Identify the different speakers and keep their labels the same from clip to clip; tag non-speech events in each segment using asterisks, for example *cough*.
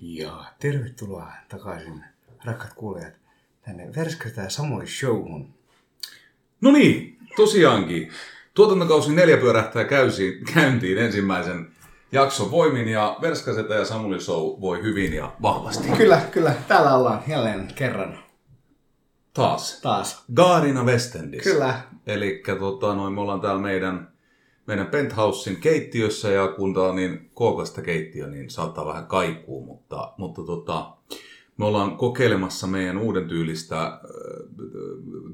Speaker 1: Ja tervetuloa takaisin, rakkaat kuulijat, tänne Verskätä Samuli Showhun.
Speaker 2: No niin, tosiaankin. Tuotantokausi neljä pyörähtää käysi, käyntiin ensimmäisen jakson voimin ja Verskasetä ja Samuli Show voi hyvin ja vahvasti.
Speaker 1: Kyllä, kyllä. Täällä ollaan jälleen kerran
Speaker 2: Taas.
Speaker 1: taas.
Speaker 2: Gaarina Westendis.
Speaker 1: Kyllä.
Speaker 2: Eli tota, noin, me ollaan täällä meidän, meidän penthousein keittiössä ja kun tää on niin kookasta keittiö, niin saattaa vähän kaikuu, mutta, mutta tota, me ollaan kokeilemassa meidän uuden tyylistä äh,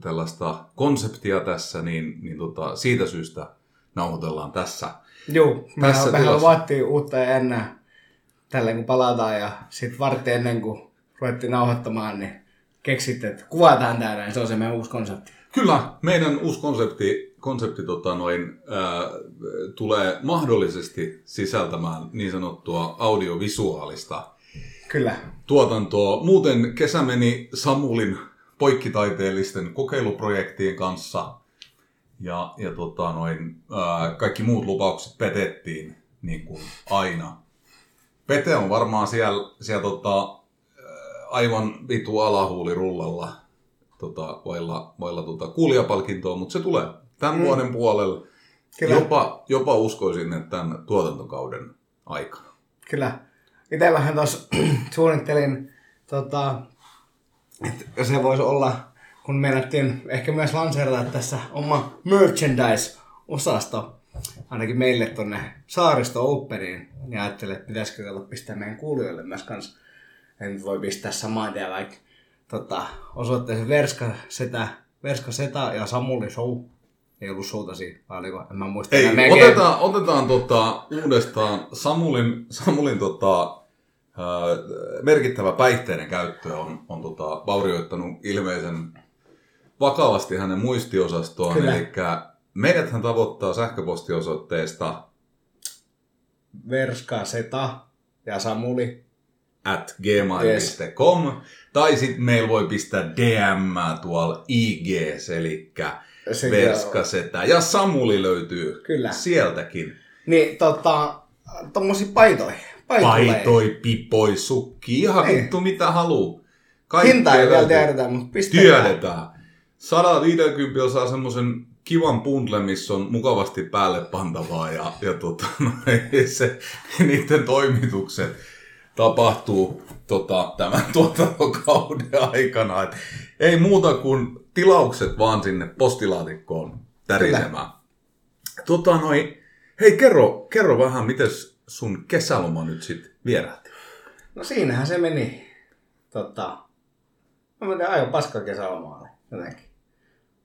Speaker 2: tällaista konseptia tässä, niin, niin tota, siitä syystä nauhoitellaan tässä.
Speaker 1: Joo, mehän,
Speaker 2: Tässä
Speaker 1: mehän
Speaker 2: tulossa.
Speaker 1: luvattiin uutta ja ennen tällä kun palataan ja sitten vartti ennen kuin ruvettiin nauhoittamaan, niin keksitte, että kuvataan täällä, niin se on se meidän uusi konsepti.
Speaker 2: Kyllä, meidän uusi konsepti, konsepti tota noin, ää, tulee mahdollisesti sisältämään niin sanottua audiovisuaalista
Speaker 1: Kyllä.
Speaker 2: tuotantoa. Muuten kesä meni Samulin poikkitaiteellisten kokeiluprojektien kanssa ja, ja tota noin, ää, kaikki muut lupaukset petettiin niin kuin aina. Pete on varmaan siellä, siellä tota, ää, aivan vitu alahuuli rullalla tota, vailla, vailla tota, kuulijapalkintoa, mutta se tulee tämän mm. vuoden puolella.
Speaker 1: Kyllä.
Speaker 2: Jopa, jopa uskoisin, että tämän tuotantokauden aikana.
Speaker 1: Kyllä. Itse vähän tuossa *clears throat* suunnittelin, tota, että se voisi olla, kun meinattiin ehkä myös lanseerata tässä oma merchandise-osasto, ainakin meille tonne Saaristo Operiin, niin ajattelin, että pitäisikö olla pistää meidän kuulijoille myös kans, en voi pistää saman tien vaikka tota, osoitteeseen Verska Setä, Verska Seta ja Samuli Show. Ei ollut showta siinä, vai oliko? En mä muista.
Speaker 2: Ei,
Speaker 1: meidän
Speaker 2: otetaan, otetaan tota, uudestaan Samulin, Samulin tota, ää, merkittävä päihteiden käyttö on, on tota, vaurioittanut ilmeisen vakavasti hänen muistiosastoon.
Speaker 1: Kyllä.
Speaker 2: Eli meidäthän tavoittaa sähköpostiosoitteesta
Speaker 1: Verska Seta ja Samuli.
Speaker 2: at gmail.com tai sitten meillä voi pistää DM tuolla IG, eli Verskasetä. Ja Samuli löytyy
Speaker 1: Kyllä.
Speaker 2: sieltäkin.
Speaker 1: Niin tota, tommosia paitoja. Paitoja.
Speaker 2: Paitoi, pipoi, sukki, ihan
Speaker 1: Niin.
Speaker 2: vittu mitä haluu.
Speaker 1: Hinta ei vielä tiedetä, mutta pistäkää.
Speaker 2: Tiedetään. 150 saa semmoisen kivan bundle, missä on mukavasti päälle pantavaa ja, ja tota, *laughs* no, se, niiden toimitukset tapahtuu tota, tämän tuotantokauden aikana. Et ei muuta kuin tilaukset vaan sinne postilaatikkoon tärisemään. Tota, noi, hei, kerro, kerro vähän, miten sun kesäloma nyt sit vierähti?
Speaker 1: No siinähän se meni. Tota, mä menen aika paska kesälomaalle jotenkin.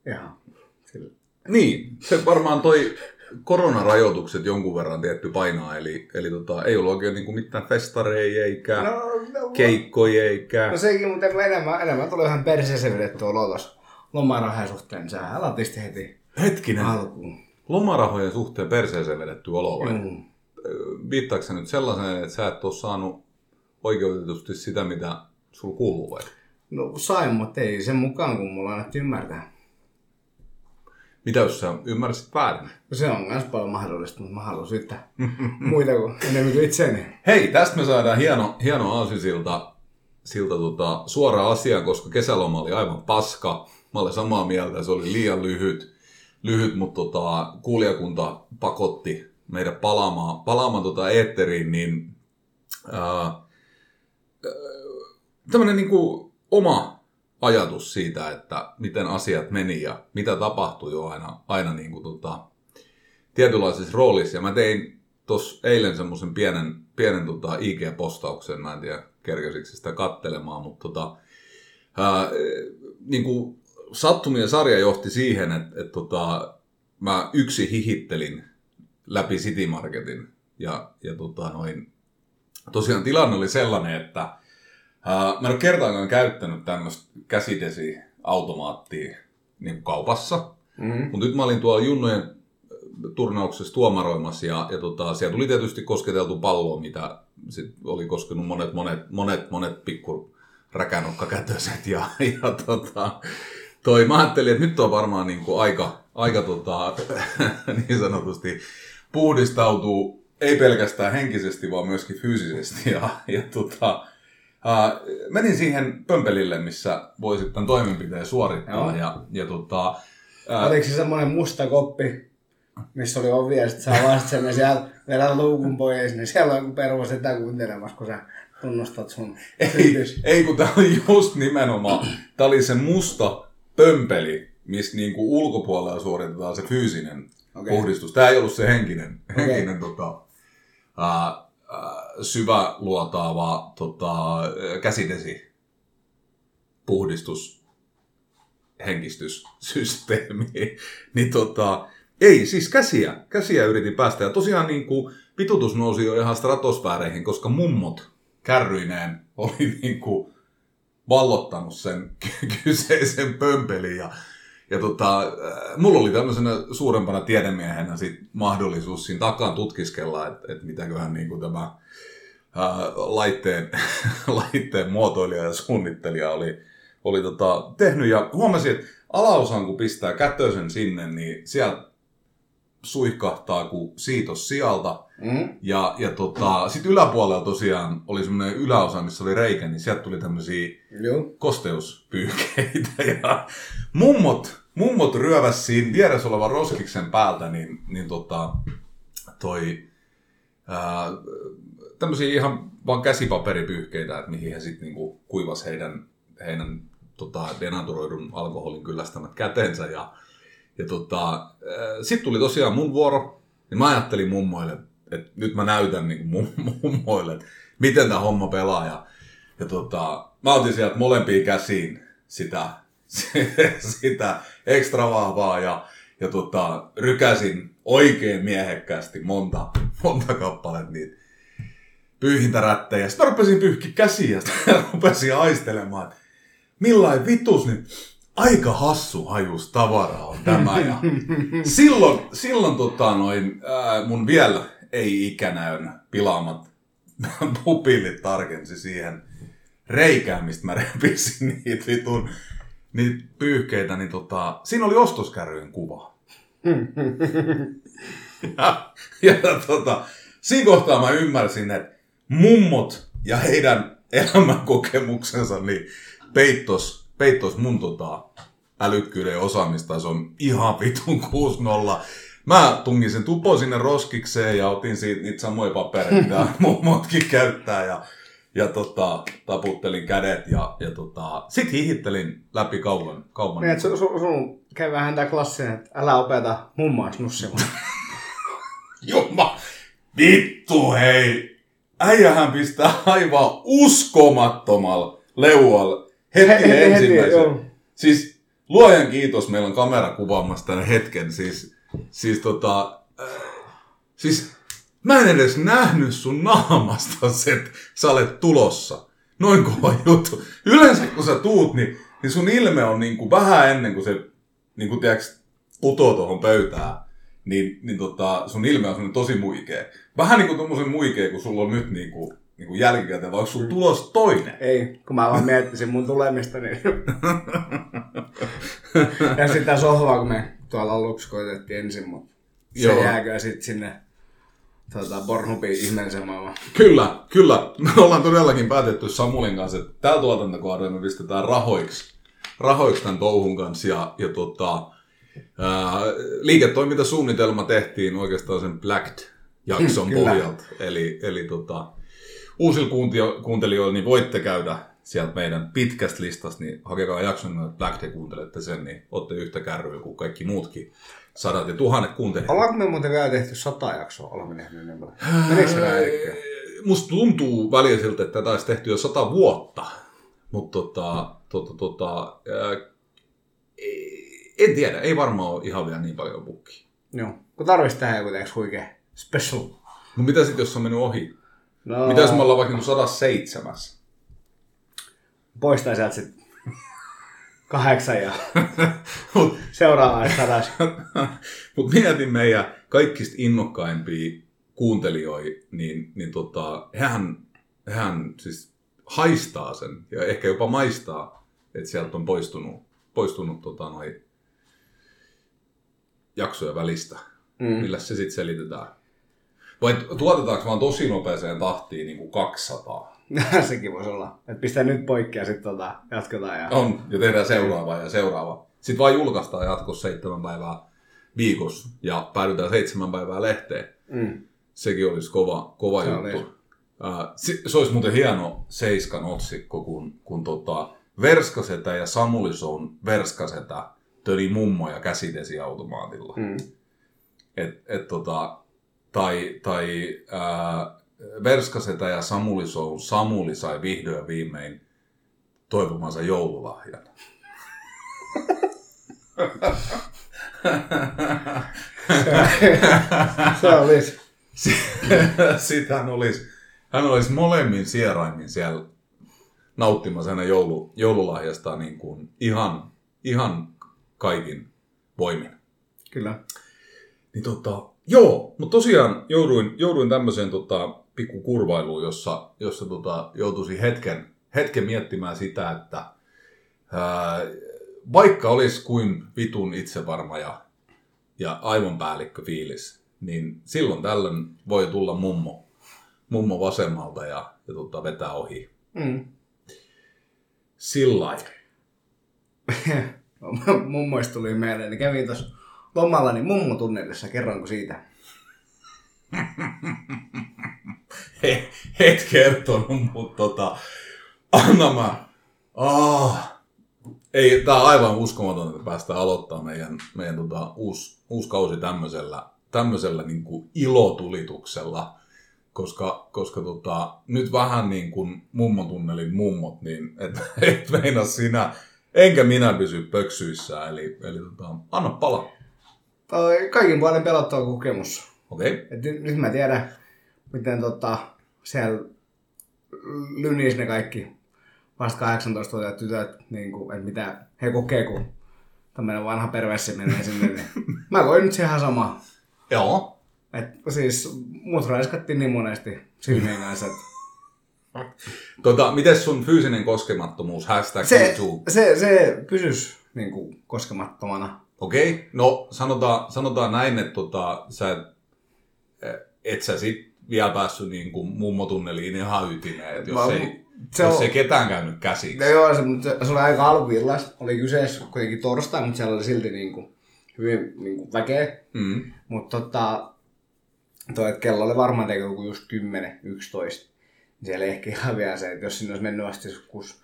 Speaker 1: Ihan. Sillä.
Speaker 2: Niin, se varmaan toi koronarajoitukset jonkun verran tietty painaa, eli, eli tota, ei ollut oikein niinku mitään festareja eikä no,
Speaker 1: no,
Speaker 2: keikkoja eikä...
Speaker 1: no sekin, mutta enemmän, enemmän tuli vähän perseeseen vedettyä olotos lomarahojen suhteen, niin sehän latisti heti
Speaker 2: Hetkinen,
Speaker 1: alkuun.
Speaker 2: lomarahojen suhteen perseeseen vedetty olo vai?
Speaker 1: Mm.
Speaker 2: Viittaako sä nyt sellaisen, että sä et ole saanut oikeutetusti sitä, mitä sul kuuluu vai?
Speaker 1: No sain, mutta ei sen mukaan, kun mulla annettiin ymmärtää.
Speaker 2: Mitä jos sä ymmärsit väärin?
Speaker 1: No se on myös paljon mahdollista, mutta mä haluan syyttää muita kuin *laughs* enemmän kuin itseäni.
Speaker 2: Hei, tästä me saadaan hieno, hieno aasisilta siltä tota, suoraan asiaan, koska kesäloma oli aivan paska. Mä olen samaa mieltä, se oli liian lyhyt, lyhyt mutta tota, kuulijakunta pakotti meidät palaamaan, palaamaan tota eetteriin, niin tämmöinen niinku oma ajatus siitä, että miten asiat meni ja mitä tapahtui jo aina, aina niinku tota, tietynlaisessa roolissa. Ja mä tein tuossa eilen semmoisen pienen, pienen tota IG-postauksen, mä en tiedä kerkesikö sitä kattelemaan, mutta tota, ää, niin kuin sattumien sarja johti siihen, että, että tota, mä yksi hihittelin läpi City Marketin ja, ja tota, noin, tosiaan tilanne oli sellainen, että ää, mä en ole kertaakaan käyttänyt tämmöistä käsidesi-automaattia niin kaupassa,
Speaker 1: Mm.
Speaker 2: mutta nyt mä olin tuolla Junnojen turnauksessa tuomaroimassa ja, ja tota, siellä tuli tietysti kosketeltu palloa, mitä sit oli koskenut monet, monet, monet, monet pikku räkänokkakätöset ja, ja tota, toi, mä ajattelin, että nyt on varmaan niin kuin aika, aika tota, *laughs* niin sanotusti puhdistautuu ei pelkästään henkisesti, vaan myöskin fyysisesti. Ja, ja tota, ää, menin siihen pömpelille, missä voi sitten toimenpiteen suorittaa.
Speaker 1: Joo.
Speaker 2: Ja, ja tota, ää,
Speaker 1: Oliko se semmoinen musta koppi, missä oli ovi ja sit sä avasit sen ja sieltä vedät luukun pois, niin siellä on joku perus sitä kuuntelemassa, kun sä tunnustat sun
Speaker 2: ei, ei, kun tää oli just nimenomaan, tää oli se musta pömpeli, missä niinku ulkopuolella suoritetaan se fyysinen okay. puhdistus. Tää ei ollut se henkinen,
Speaker 1: Okei.
Speaker 2: henkinen tota, ää, ää, syvä luotaava tota, käsidesi puhdistus henkistyssysteemi. *laughs* niin tota, ei, siis käsiä, käsiä yritin päästä. Ja tosiaan niin kuin, pitutus nousi jo ihan stratosfääreihin, koska mummot kärryineen oli *laughs* niin kuin, vallottanut sen ky- kyseisen pömpelin. Ja, ja tota, äh, mulla oli tämmöisenä suurempana tiedemiehenä sit mahdollisuus siinä takaan tutkiskella, että et mitäköhän niin kuin tämä ää, laitteen, *laughs* laitteen muotoilija ja suunnittelija oli, oli tota, tehnyt. Ja huomasin, että alaosaan kun pistää kätösen sinne, niin sieltä suihkahtaa kuin siitos sieltä.
Speaker 1: Mm?
Speaker 2: Ja, ja tota, sitten yläpuolella tosiaan oli semmoinen yläosa, missä oli reikä, niin sieltä tuli tämmöisiä
Speaker 1: Joo.
Speaker 2: kosteuspyyhkeitä. *laughs* Ja mummot, mummot ryöväs siinä vieressä olevan roskiksen päältä, niin, niin tota, toi ää, tämmöisiä ihan vaan käsipaperipyyhkeitä, että mihin he sitten niinku kuivas heidän, heidän tota, denaturoidun alkoholin kyllästämät kätensä. Ja, ja tota, sitten tuli tosiaan mun vuoro, niin mä ajattelin mummoille, että nyt mä näytän niin *laughs* mummoille, että miten tämä homma pelaa. Ja, ja tota, mä otin sieltä molempiin käsiin sitä, *laughs* sitä ekstra vahvaa ja, ja tota, rykäsin oikein miehekkäästi monta, monta kappaletta niitä pyyhintärättejä. Sitten mä rupesin pyyhki käsiä ja *laughs* rupesin aistelemaan, että millain vitus, niin aika hassu hajus tavara on tämä. Ja silloin, silloin tota, noin, ää, mun vielä ei ikänäyn pilaamat *laughs* pupillit tarkensi siihen reikään, mistä mä repisin niitä vitun niitä pyyhkeitä, niin tota, siinä oli ostoskärryjen kuva. ja, ja tota, siinä kohtaa mä ymmärsin, että mummot ja heidän elämänkokemuksensa niin peittos, peittos mun tota, älykkyyden ja osaamistason ihan vitun 6-0. Mä tungin sen tupo sinne roskikseen ja otin siitä niitä samoja papereita, mitä *laughs* mummotkin käyttää ja, ja tota, taputtelin kädet ja, ja tota, sit hihittelin läpi kauan. kauan.
Speaker 1: Niin, sun, sun, sun käy vähän tää klassinen, että älä opeta mummaas nussimaan. *laughs*
Speaker 2: Jumma, vittu hei! Äijähän pistää aivan uskomattomalla leualla heti
Speaker 1: Heti, heti,
Speaker 2: ensimmäisen.
Speaker 1: joo.
Speaker 2: Siis luojan kiitos, meillä on kamera kuvaamassa tämän hetken. Siis, siis tota, äh, siis mä en edes nähnyt sun naamasta että sä olet tulossa. Noin kova juttu. Yleensä kun sä tuut, niin, niin sun ilme on niinku vähän ennen kuin se niinku, tiiäks, putoo tuohon pöytään. Niin, niin tota, sun ilme on tosi muikea. Vähän niinku tommosen muikea, kun sulla on nyt niinku, niinku jälkikäteen, vai onko sulla tulos toinen?
Speaker 1: Ei, kun mä vaan miettisin mun tulemista, niin... ja sitä sohvaa, kun me tuolla aluksi koitettiin ensin, mutta se
Speaker 2: Joo.
Speaker 1: jääkö sitten sinne tota, Pornhubin ihmeellisen maailman.
Speaker 2: Kyllä, kyllä. Me ollaan todellakin päätetty Samulin kanssa, että tällä tuotantokaudella me pistetään rahoiksi, rahoiksi tämän touhun kanssa. Ja, ja tota, ää, liiketoimintasuunnitelma tehtiin oikeastaan sen Blacked-jakson
Speaker 1: Kyllä.
Speaker 2: pohjalta. Eli, eli tota, uusilla kuuntelijoilla niin voitte käydä sieltä meidän pitkästä listasta, niin hakekaa jakson nimeltä Blacked ja kuuntelette sen, niin olette yhtä kärryä kuin kaikki muutkin sadat ja tuhannet kuuntelijat.
Speaker 1: Ollaanko me muuten vielä tehty sata jaksoa? Olemme niin paljon. Meneekö se äkkiä?
Speaker 2: Musta tuntuu välillä siltä, että tätä olisi tehty jo sata vuotta. Mutta tota, tota, tota, ää, ei- en tiedä, ei varmaan ole ihan vielä niin paljon bukkia.
Speaker 1: Joo. Kun tarvitsisi tehdä joku huikea special.
Speaker 2: No mitä sitten, jos on mennyt ohi?
Speaker 1: No,
Speaker 2: Mitä jos me ollaan vaikka niinku 107?
Speaker 1: Poistaa sieltä sit kahdeksan ja *laughs*
Speaker 2: Mutta
Speaker 1: seuraavaan sadas. *laughs*
Speaker 2: mut mietin meidän kaikista innokkaimpia kuuntelijoita, niin, niin tota, hän, hän siis haistaa sen ja ehkä jopa maistaa, että sieltä on poistunut, poistunut tota, noi jaksoja välistä. Mm. Millä se sitten selitetään? Vai tuotetaanko vaan tosi nopeeseen tahtiin niin kuin 200?
Speaker 1: Sekin voisi olla. Että pistää nyt poikki ja sitten tota, jatketaan. Ja...
Speaker 2: On, ja tehdään seuraava ja seuraava. Sitten vaan julkaistaan jatkossa seitsemän päivää viikossa ja päädytään seitsemän päivää lehteen.
Speaker 1: Mm.
Speaker 2: Sekin olisi kova, kova
Speaker 1: Se
Speaker 2: juttu.
Speaker 1: olisi.
Speaker 2: Ää, se, olisi muuten hieno Seiskan otsikko, kun, kun tota, Verskasetä ja Samuli Shown Verskasetä töli mummoja käsidesiautomaatilla.
Speaker 1: Mm.
Speaker 2: Et, et tota, tai tai ää, Verskasetä ja Samuli Shown Samuli sai vihdoin viimein toivomansa joululahjan. *laughs*
Speaker 1: Se olisi.
Speaker 2: Sitten hän olisi, hän olisi molemmin sieraimin siellä nauttimassa hänen joulu, joululahjastaan niin kuin ihan, ihan kaikin voimin.
Speaker 1: Kyllä.
Speaker 2: Niin tota, joo, mutta tosiaan jouduin, jouduin tämmöiseen tota, pikku kurvailuun, jossa, jossa tota, joutuisin hetken, hetken miettimään sitä, että ää, vaikka olisi kuin vitun itsevarma ja, ja aivan päällikkö fiilis, niin silloin tällöin voi tulla mummo, mummo vasemmalta ja, ja tota, vetää ohi.
Speaker 1: Mm.
Speaker 2: Sillä lailla. *laughs*
Speaker 1: Mummoista tuli mieleen, niin kävin tuossa lomalla niin mummotunnelissa, kerronko siitä?
Speaker 2: He, et kertonut, mutta tota, anna mä. Ah. Ei, tää on aivan uskomaton, että päästään aloittaa meidän, meidän tota, uusi, uusi kausi tämmöisellä, tämmöisellä niin kuin ilotulituksella. Koska, koska tota, nyt vähän niin kuin mummotunnelin mummot, niin et, *laughs* et meina sinä, enkä minä pysy pöksyissä. Eli, eli tota, anna pala.
Speaker 1: Toi kaikin puolin pelottava kokemus.
Speaker 2: Okei? Okay?
Speaker 1: Et nyt, nyt mä tiedän, miten tota, siellä lynis ne kaikki vasta 18-vuotiaat tytöt, niin kuin, että mitä he kokee, kun tämmöinen vanha perversi menee sinne. Niin *laughs* mä koin nyt ihan sama.
Speaker 2: Joo.
Speaker 1: Et, siis mut raiskattiin niin monesti silmien kanssa, että *laughs*
Speaker 2: Tota, miten sun fyysinen koskemattomuus? Hashtag
Speaker 1: se, se, se pysys niin kuin, koskemattomana.
Speaker 2: Okei, okay. no sanotaan, sanotaan näin, että tota, sä et, et sä sit vielä päässyt niin kuin mummotunneliin ihan ytimeen, että jos,
Speaker 1: Mä-
Speaker 2: ei,
Speaker 1: se
Speaker 2: jos
Speaker 1: on-
Speaker 2: ei ketään käynyt käsiksi.
Speaker 1: No joo, se, mutta se, se oli aika alkuillas. Oli kyseessä kuitenkin torstai, mutta siellä oli silti niin kuin, hyvin niin kuin, väkeä.
Speaker 2: Mm.
Speaker 1: Mutta tota, toi, että kello oli varmaan teko joku just 10, 11. Niin siellä ei ehkä ihan vielä se, että jos sinne olisi mennyt asti joskus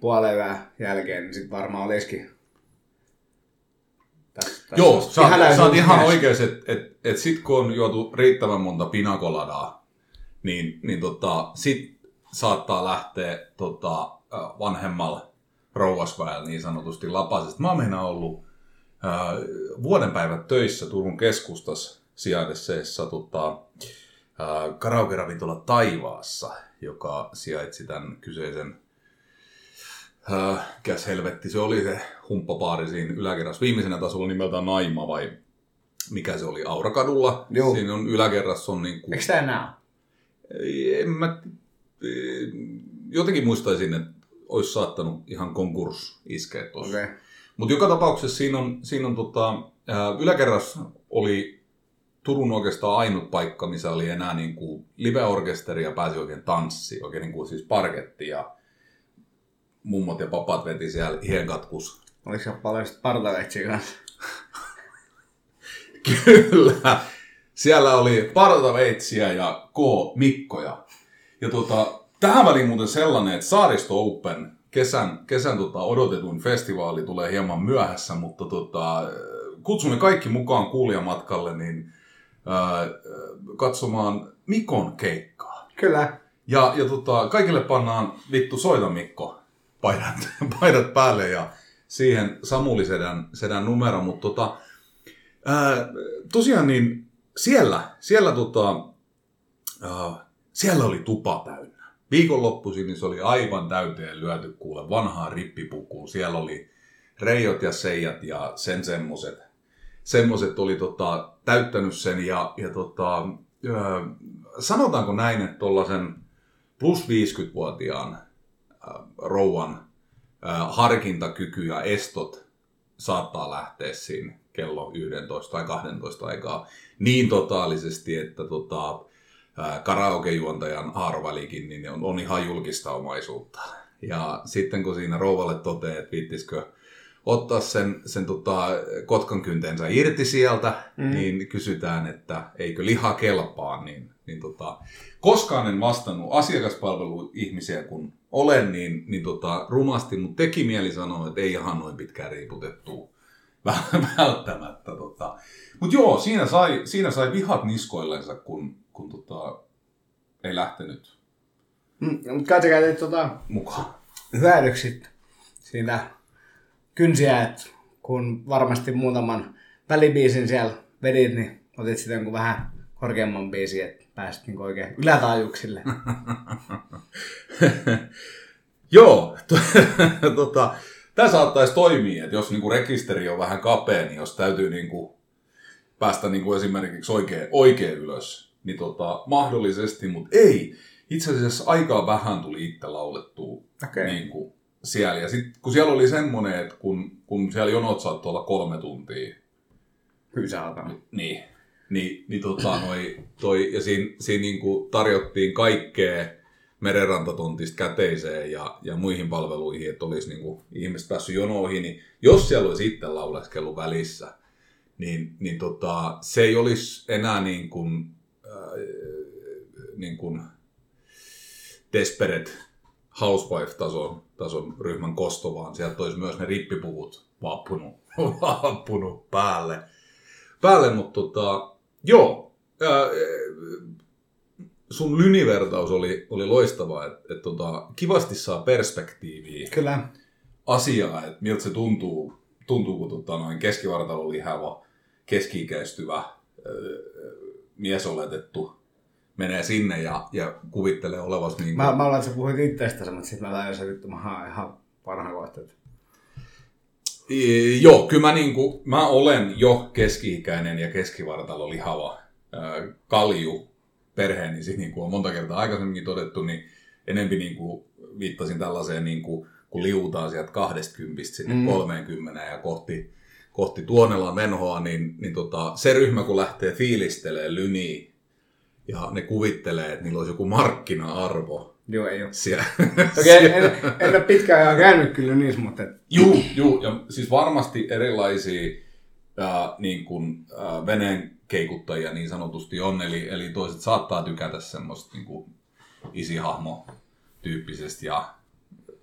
Speaker 1: puolen jälkeen, niin sitten varmaan olisikin. Täs, täs,
Speaker 2: Joo, sä, oot-
Speaker 1: täysin
Speaker 2: sä oot ihan
Speaker 1: mies.
Speaker 2: oikeas, että et, et sit kun on juotu riittävän monta pinakoladaa, niin, niin tota, sit saattaa lähteä tota, vanhemmalla rouvasväellä niin sanotusti lapasesta. Mä oon ollut äh, vuoden päivät töissä Turun keskustassa sijainnisessa tota, karaoke-ravintola Taivaassa, joka sijaitsi tämän kyseisen Käs helvetti, se oli se humppapaari siinä yläkerrassa. Viimeisenä tasolla nimeltään Naima vai mikä se oli, Aurakadulla.
Speaker 1: Joo.
Speaker 2: Siinä on yläkerrassa on niinku...
Speaker 1: Eikö tämä enää
Speaker 2: En mä... eh, Jotenkin muistaisin, että olisi saattanut ihan konkurs iskeä tuossa.
Speaker 1: Okay.
Speaker 2: Mutta joka tapauksessa siinä on, siinä on tota, ää, yläkerrassa oli Turun oikeastaan ainut paikka, missä oli enää niin kuin live-orkesteri ja pääsi oikein tanssi, oikein niin kuin siis parketti ja mummot ja papat veti siellä hienkatkus.
Speaker 1: Oliko se paljon sit partaveitsiä kanssa? *laughs*
Speaker 2: Kyllä. Siellä oli partaveitsiä ja K-mikkoja. Ja tota, tähän väliin muuten sellainen, että Saaristo Open, kesän, kesän tota, odotetun festivaali tulee hieman myöhässä, mutta tota, kutsumme kaikki mukaan kuulijamatkalle niin, ää, katsomaan Mikon keikkaa.
Speaker 1: Kyllä.
Speaker 2: Ja, ja tota, kaikille pannaan vittu soita Mikko paidat, *laughs* paidat päälle ja siihen Samuli sedän, sedän numero, mutta tota, ää, tosiaan niin siellä, siellä, tota, ää, siellä oli tupa täynnä. Viikonloppuisin niin se oli aivan täyteen lyöty kuule vanhaa rippipukuun. Siellä oli reijot ja seijat ja sen semmoset, semmoset oli tota, täyttänyt sen ja, ja tota, ää, sanotaanko näin, että tuollaisen plus 50-vuotiaan äh, rouvan harkintakyky ja estot saattaa lähteä siinä kello 11 tai 12 aikaa niin totaalisesti, että tota, karaokejuontajan haarovälikin niin on, on ihan julkista omaisuutta. Ja sitten kun siinä rouvalle toteaa, että viittisikö ottaa sen, sen tota, kotkan kynteensä irti sieltä, mm. niin kysytään, että eikö liha kelpaa. Niin, niin tota, koskaan en vastannut asiakaspalveluihmisiä, kun olen, niin, niin tota, rumasti, mutta teki mieli sanoa, että ei ihan noin pitkään riiputettu *laughs* välttämättä. Tota. Mutta joo, siinä sai, siinä sai vihat niskoillensa, kun, kun tota, ei lähtenyt
Speaker 1: mm, mutta kai käytit tota,
Speaker 2: mukaan.
Speaker 1: hyödyksi siinä kynsiä, että kun varmasti muutaman välibiisin siellä vedit, niin otit sitten jonkun vähän korkeamman biisin, että pääsit niin oikein ylätaajuuksille. *laughs*
Speaker 2: Joo, *laughs* tota, tämä saattaisi toimia, että jos niinku rekisteri on vähän kapea, niin jos täytyy niinku päästä niinku esimerkiksi oikein, oikein ylös, niin tota, mahdollisesti, mutta ei. Itse asiassa aika vähän tuli itse laulettua okay. niinku, siellä. Ja sitten kun siellä oli semmoinen, että kun, kun siellä jonot saattoi olla kolme tuntia.
Speaker 1: Hyysä
Speaker 2: Niin. Niin, niin tota, noi, toi, ja siinä, siinä niin kuin tarjottiin kaikkea merenrantatontista käteiseen ja, ja muihin palveluihin, että olisi niin kuin, ihmiset päässyt jonoihin, niin jos siellä olisi itse lauleskellut välissä, niin, niin tota, se ei olisi enää niin kuin, äh, niin kuin desperate housewife-tason tason ryhmän kosto, vaan sieltä olisi myös ne rippipuvut vappunut, *laughs* vappunut päälle. päälle mutta tota, joo, ää, sun lynivertaus oli, oli loistava, että et, tota, kivasti saa perspektiiviä
Speaker 1: Kyllä.
Speaker 2: asiaa, että miltä se tuntuu, tuntuu kun tota, noin keskivartalon lihava, keski-ikäistyvä mies oletettu menee sinne ja, ja kuvittelee olevas niin
Speaker 1: kuin... Mä, mä olen, että sä puhuit itsestäsi, mutta sitten mä tajusin, että mä haan ihan parhaan kohteet.
Speaker 2: Joo, kyllä mä, niin kuin, mä olen jo keski-ikäinen ja keskivartalo lihava kalju perheeni, siis niin kuin on monta kertaa aikaisemminkin todettu, niin enempi niin kuin viittasin tällaiseen, niin kuin, kun liutaan sieltä 20 sinne mm. 30 ja kohti, kohti Tuonelan menhoa, niin, niin tota, se ryhmä kun lähtee fiilistelemään lyniä ja ne kuvittelee, että niillä olisi joku markkina-arvo.
Speaker 1: Joo, ei ole.
Speaker 2: Siellä.
Speaker 1: Okei, okay, en, en, ole pitkään ajan käynyt kyllä niissä, mutta...
Speaker 2: Juu, juu, ja siis varmasti erilaisia äh, niin kuin, äh, veneen keikuttajia niin sanotusti on, eli, eli toiset saattaa tykätä semmoista niin kuin isihahmo tyyppisesti ja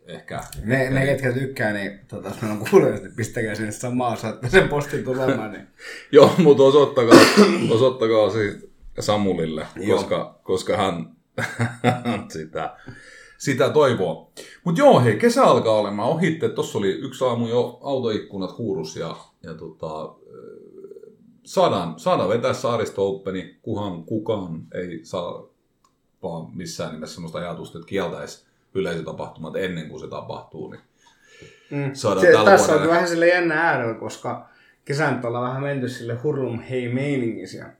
Speaker 2: ehkä...
Speaker 1: Ne, ne ketkä tykkää, niin tota, jos meillä on kuulijat, niin pistäkää sinne samaa, saatte sen postin tulemaan. Niin...
Speaker 2: Joo, mutta osoittakaa, osoittakaa siis Samulille, koska, koska hän *laughs* sitä, sitä toivoo. Mutta joo, hei, kesä alkaa olemaan ohitte. Tuossa oli yksi aamu jo autoikkunat huurus ja, ja tota, saadaan, saadaan vetää saaristo Openi, kuhan kukaan ei saa vaan missään nimessä sellaista ajatusta, että kieltäisi yleisötapahtumat ennen kuin se tapahtuu. Niin
Speaker 1: mm. saadaan se, tässä on vähän sille jännä äärellä, koska kesän ollaan vähän menty sille hurlum hei meiningissä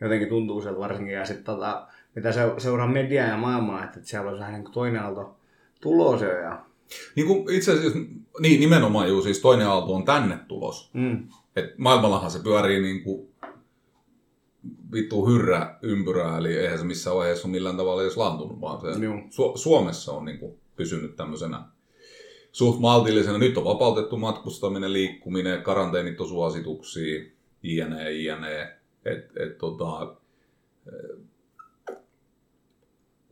Speaker 1: jotenkin tuntuu sieltä varsinkin. Ja sitten tota, mitä se, seuraa mediaa ja maailmaa, että, siellä olisi vähän niin kuin toinen aalto tulos jo. Ja...
Speaker 2: Niin kuin itse asiassa, niin nimenomaan juu, siis toinen aalto on tänne tulos. Mm. Et maailmallahan se pyörii niin kuin vittu hyrrä ympyrää, eli eihän se missään vaiheessa ole millään tavalla edes laantunut, vaan se Su- Suomessa on niin kuin pysynyt tämmöisenä suht maltillisena. Nyt on vapautettu matkustaminen, liikkuminen, karanteenit on suosituksia, jne, jne. Et, et, tota,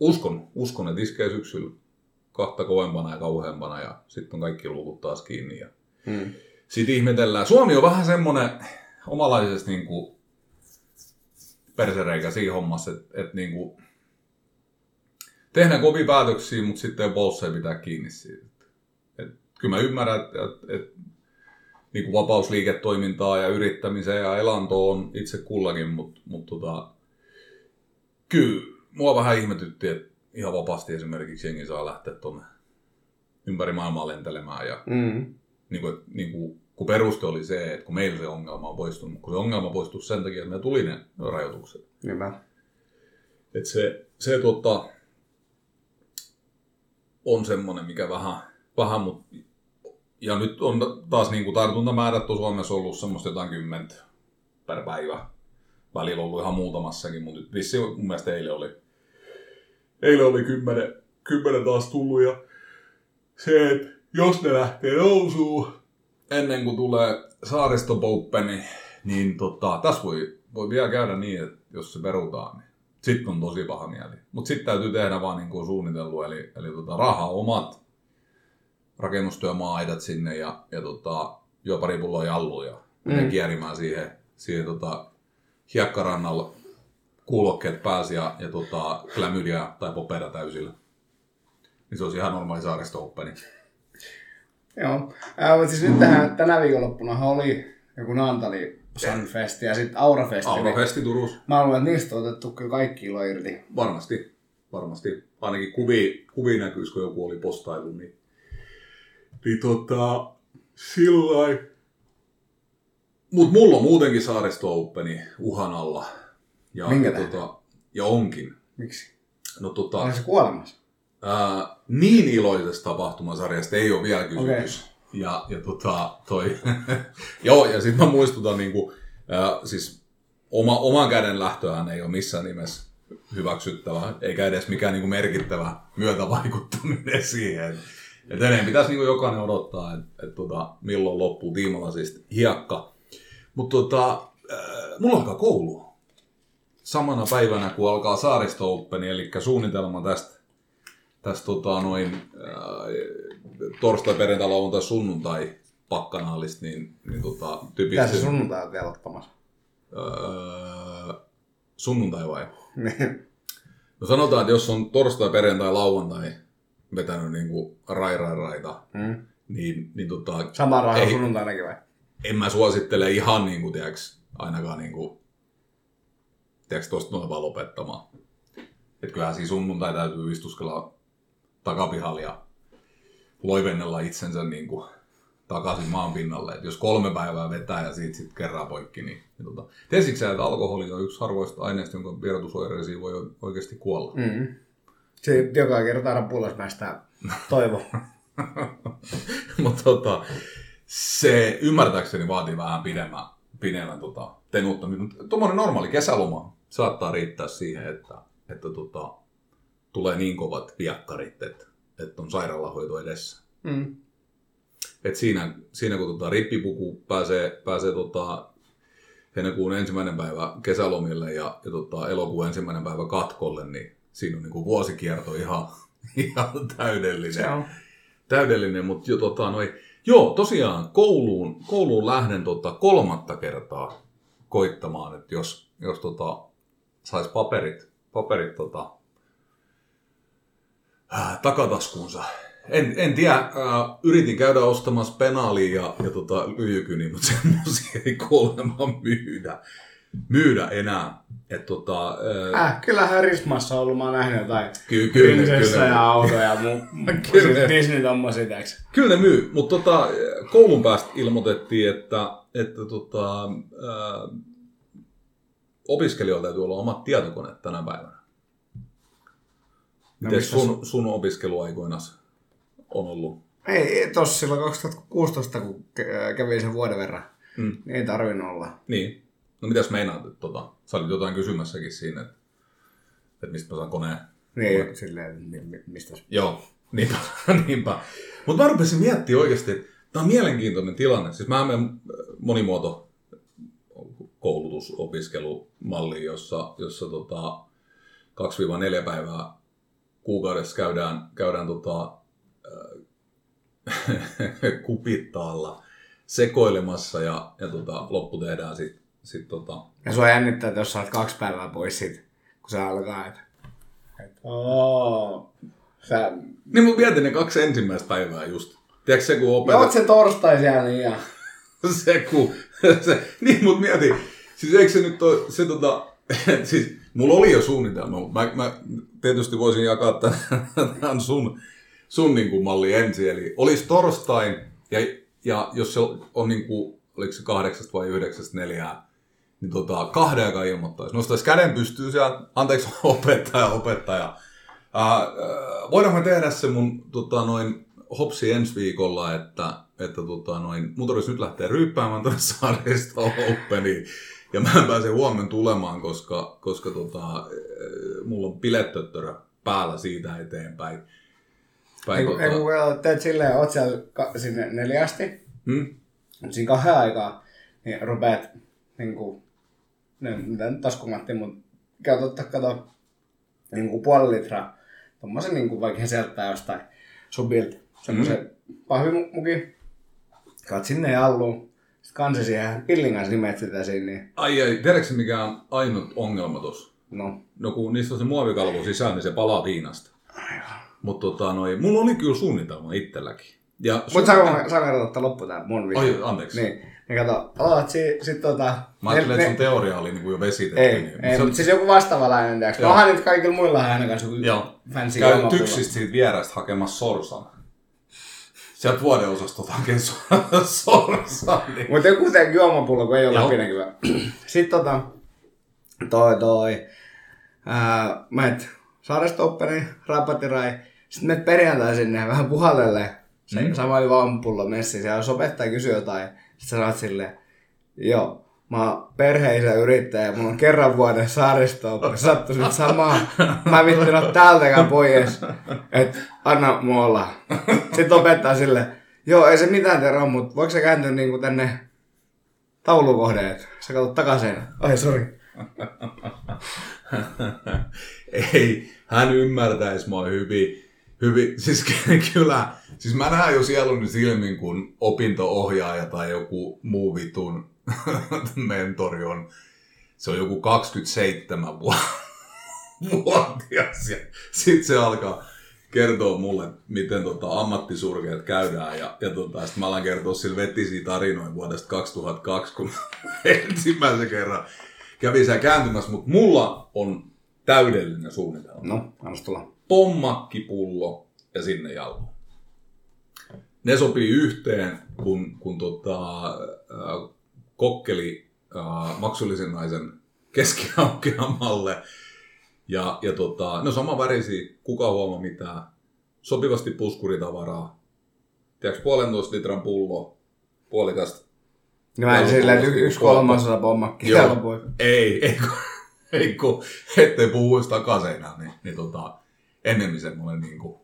Speaker 2: uskon, uskon, että iskee syksyllä kahta kovempana ja kauheampana ja sitten on kaikki luvut taas kiinni. Ja hmm. Sitten ihmetellään. Suomi on vähän semmoinen omalaisesti niin kuin persereikä siinä hommassa, että, että niin kuin, tehdään kovia päätöksiä, mutta sitten polsseja pitää kiinni siitä. Et, kyllä mä ymmärrän, että, että, että niin kuin vapausliiketoimintaa ja yrittämiseen ja elantoon on itse kullakin, mutta mut tota, kyllä mua vähän ihmetytti, että ihan vapaasti esimerkiksi jengi saa lähteä tuonne ympäri maailmaa lentelemään. Ja, mm. niin kuin, niin kuin, kun peruste oli se, että kun meillä se ongelma on poistunut, kun se ongelma poistui sen takia, että me tuli ne rajoitukset.
Speaker 1: Hyvä.
Speaker 2: Että se, se tota, on semmoinen, mikä vähän, vähän mut ja nyt on taas niin kuin tartuntamäärät on Suomessa ollut semmoista jotain kymmentä per päivä. Välillä ollut ihan muutamassakin, mutta nyt vissi mun mielestä eilen oli, eilen oli kymmenen, kymmenen taas tullut ja se, että jos ne lähtee nousuun ennen kuin tulee saaristopouppeni, niin tota, tässä voi, voi vielä käydä niin, että jos se perutaan, niin sitten on tosi paha mieli. Mutta sitten täytyy tehdä vaan niin kuin suunnitellut, eli, eli tota, raha omat rakennustyömaa sinne ja, ja tota, juo pari pulloa jalluja mm. kierimään siihen, siihen tota, hiekkarannalla kuulokkeet pääsi ja, ja tota, klämydia tai popera täysillä. Niin se olisi ihan normaali saaristo
Speaker 1: Joo, äh, mutta siis nyt tähän, tänä viikonloppuna oli joku Naantali Sunfest ja sitten Aurafesti.
Speaker 2: Aurafesti Turussa.
Speaker 1: Mä luulen, että niistä on otettu kyllä kaikki ilo irti.
Speaker 2: Varmasti, varmasti. Ainakin kuvi, kuvi näkyisi, kun joku oli postailu, niin, niin tota, sillä Mutta mulla on muutenkin Saaristo Openi uhan alla.
Speaker 1: Ja, Minkä
Speaker 2: tota, ja onkin.
Speaker 1: Miksi?
Speaker 2: No tota...
Speaker 1: On se kuolemassa?
Speaker 2: Ää, niin iloisesta tapahtumasarjasta ei ole vielä kysymys. Okay. Ja, ja tota, toi, *laughs* joo, ja sitten mä muistutan, niin kuin, ää, siis oma, oman käden lähtöään ei ole missään nimessä hyväksyttävä, eikä edes mikään niin kuin merkittävä myötävaikuttaminen *laughs* siihen. Et edelleen pitäisi niin kuin jokainen odottaa, että et, tota, milloin loppuu tiimalla siis hiekka. Mutta tota, mulla alkaa koulu samana päivänä, kun alkaa Saaristo Open, eli suunnitelma tästä, tästä tota, noin, äh, torstai, perjantai, lauantai, sunnuntai pakkanaalista, niin, niin tota,
Speaker 1: tyypillisesti... Mitä se sunnuntai on vielä ottamassa?
Speaker 2: Öö, sunnuntai vai? *laughs* Niin. no sanotaan, että jos on torstai, perjantai, lauantai vetänyt niin kuin rai, rai, raita, mm. niin, niin tota...
Speaker 1: Sama raha sunnuntainakin vai?
Speaker 2: En mä suosittele ihan niin kuin, tiiäks, ainakaan niin kuin, tiiäks, tosta noin vaan lopettamaan. Että kyllähän siinä sunnuntai täytyy istuskella takapihalla ja loivennella itsensä niin kuin takaisin maan pinnalle. Et jos kolme päivää vetää ja siitä sitten kerran poikki, niin, niin tota. Tiesitkö sä, että alkoholi on yksi harvoista aineista, jonka vierotusoireisiin voi oikeasti kuolla?
Speaker 1: Mm. Se joka kerta aina pulosmäistä toivo. *laughs*
Speaker 2: Mutta tota, se ymmärtääkseni vaatii vähän pidemmän, pidemmän tota, tenuttamisen. Tuommoinen normaali kesäloma saattaa riittää siihen, että, että tota, tulee niin kovat viakkarit, että, että on sairaalahoito edessä. Mm. Et siinä, siinä kun tota, rippipuku pääsee, pääsee tota, heinäkuun ensimmäinen päivä kesälomille ja, ja tota, elokuun ensimmäinen päivä katkolle, niin siinä on niin kuin vuosikierto ihan, *laughs* ihan täydellinen. Se on. Täydellinen, mutta jo, tota, noi, joo, tosiaan kouluun, kouluun lähden tota, kolmatta kertaa koittamaan, että jos, jos tota, saisi paperit, paperit tota, äh, takataskuunsa. En, en tiedä, äh, yritin käydä ostamassa penaalia ja, ja tota, lyijykyni, mutta *laughs* semmoisia ei kuulemma myydä, myydä enää. Et, tota,
Speaker 1: äh, äh, kyllähän Rismassa on ollut, mä oon nähnyt jotain
Speaker 2: ky- kyllä,
Speaker 1: kyllä, ja autoja ja *laughs* mu- kyllä, Disney tommosia,
Speaker 2: Kyllä ne myy, mutta tota, koulun päästä ilmoitettiin, että, että tota, äh, opiskelijoilla täytyy olla omat tietokoneet tänä päivänä. Miten no, sun, sun opiskeluaikoina on ollut?
Speaker 1: Ei, tossa silloin 2016, kun kävin sen vuoden verran, mm. niin ei tarvinnut olla.
Speaker 2: Niin. No mitäs meinaat, tota, sä olit jotain kysymässäkin siinä, että, että mistä mä saan koneen?
Speaker 1: Niin, Kone. silleen, mistä?
Speaker 2: Joo, niinpä. *laughs* niinpä. Mutta mä rupesin miettimään oikeasti, että tämä on mielenkiintoinen tilanne. Siis mä menen monimuoto koulutusopiskelumalliin, jossa, jossa tota, 2-4 päivää kuukaudessa käydään, käydään tota, äh, *laughs* kupittaalla sekoilemassa ja, ja tota, loppu tehdään sitten sit, tota...
Speaker 1: Ja sua jännittää, että jos sä oot kaksi päivää pois sit, kun se alkaa, että et, oh,
Speaker 2: sä... Niin mun mietin ne kaksi ensimmäistä päivää just. Tiedätkö se, kun opetat...
Speaker 1: Oot se torstai siellä, niin ja... *laughs*
Speaker 2: se, kun... *laughs* Se, niin, mut mieti. Siis eikö se nyt ole, se tota... *laughs* siis mulla oli jo suunnitelma. Mä, mä tietysti voisin jakaa tämän, *laughs* sun, sun niin kuin malli ensin. Eli olisi torstain, ja, ja jos se on niin kuin, oliko se kahdeksasta vai yhdeksästä neljää, niin tota, kahden aikaa ilmoittaisi. Nostaisi käden pystyy siellä, anteeksi *laughs* opettaja, opettaja. Ää, ää, voidaanko tehdä se mun tota, noin hopsi ensi viikolla, että, että tota, noin, mun tarvitsisi nyt lähteä ryyppäämään tuonne saarista Openiin. Ja mä en pääse huomenna tulemaan, koska, koska tota, eh, mulla on bilettöttörä päällä siitä eteenpäin. Päin,
Speaker 1: Ei, ei, kun teet silleen, oot siellä ka- sinne neljästi,
Speaker 2: hmm?
Speaker 1: Siinä kahden aikaa, niin rupeat niinku, ne, mitä nyt taskumatti, mut käyt ottaa kato niinku puoli litraa, tommosen niinku vaikka he sieltä jostain subilta, semmosen mm. pahvimuki, kaat sinne jalluun, sit kansi siihen pillin kanssa nimet sitä siinä, niin
Speaker 2: Ai ai, tiedätkö mikä on ainut ongelma tuossa?
Speaker 1: no,
Speaker 2: No kun niistä on se muovikalvo sisään, niin se palaa viinasta. Mutta tota, noi, mulla oli kyllä suunnitelma itselläkin. Ja
Speaker 1: Mut saanko, saanko ottaa loppu tää mun visio?
Speaker 2: Ai, anteeksi.
Speaker 1: Niin, niin kato, aloitat si, sit tota...
Speaker 2: Mä ajattelin, että sun teoria oli niinku jo vesitetty.
Speaker 1: Ei,
Speaker 2: niin,
Speaker 1: ei, mutta siis joku vastaavalainen, tiiäks.
Speaker 2: Joo.
Speaker 1: Onhan nyt kaikilla muilla aina kanssa joku fancy
Speaker 2: Käy tyksistä siitä vierestä hakemassa sorsan. Sieltä vuodeosastolta hakee so- sorsan. Niin.
Speaker 1: Mutta joku teki juomapullo, kun ei ole läpinäkyvä. *clears throat* Sitten tota, toi toi, ää, menet saarestooppeni, rapatirai, sitten menet perjantai sinne vähän puhallelle. Se
Speaker 2: Mm.
Speaker 1: sama juomapullo messi, siellä jos opettaja kysyy jotain, sitten sä sanot silleen, joo, mä oon perheisä yrittäjä, mulla on kerran vuoden saaristooppi, sattuisi nyt samaa. Mä vittu ole täältäkään pois, et anna mua olla. Sitten opettaa sille, joo, ei se mitään Tero, mutta voiko sä kääntyä niinku tänne taulukohde, että sä katsot takaisin. Ai, sori.
Speaker 2: Ei, hän ymmärtäisi mua hyvin. hyvin. Siis ky- kyllä, siis mä näen jo sieluni silmin, kun opinto-ohjaaja tai joku muu vitun *laughs* mentori on, se on joku 27 vu- vuotias ja sit se alkaa kertoa mulle, miten tota, ammattisurkeet käydään ja, ja tota, sitten mä alan kertoa sille vetisiä tarinoita vuodesta 2002, kun *laughs* ensimmäisen kerran kävin siellä kääntymässä, mutta mulla on täydellinen suunnitelma.
Speaker 1: No, anna tulla.
Speaker 2: Pommakkipullo ja sinne jalko. Ne sopii yhteen, kun, kun tota, äh, kokkeli äh, maksullisen naisen keskiaukeamalle. Ja, ja tota, no sama värisi, kuka huomaa mitään. Sopivasti puskuritavaraa. Tiedätkö, puolentoista litran pullo, puolikasta
Speaker 1: No mä en että
Speaker 2: kuulosti
Speaker 1: yksi kolmasosa pommakki
Speaker 2: Joo. Ei, ei kun, *laughs* ei kun ettei puhuisi takaseinään, niin, niin tota, ennemmin semmoinen niin kuin,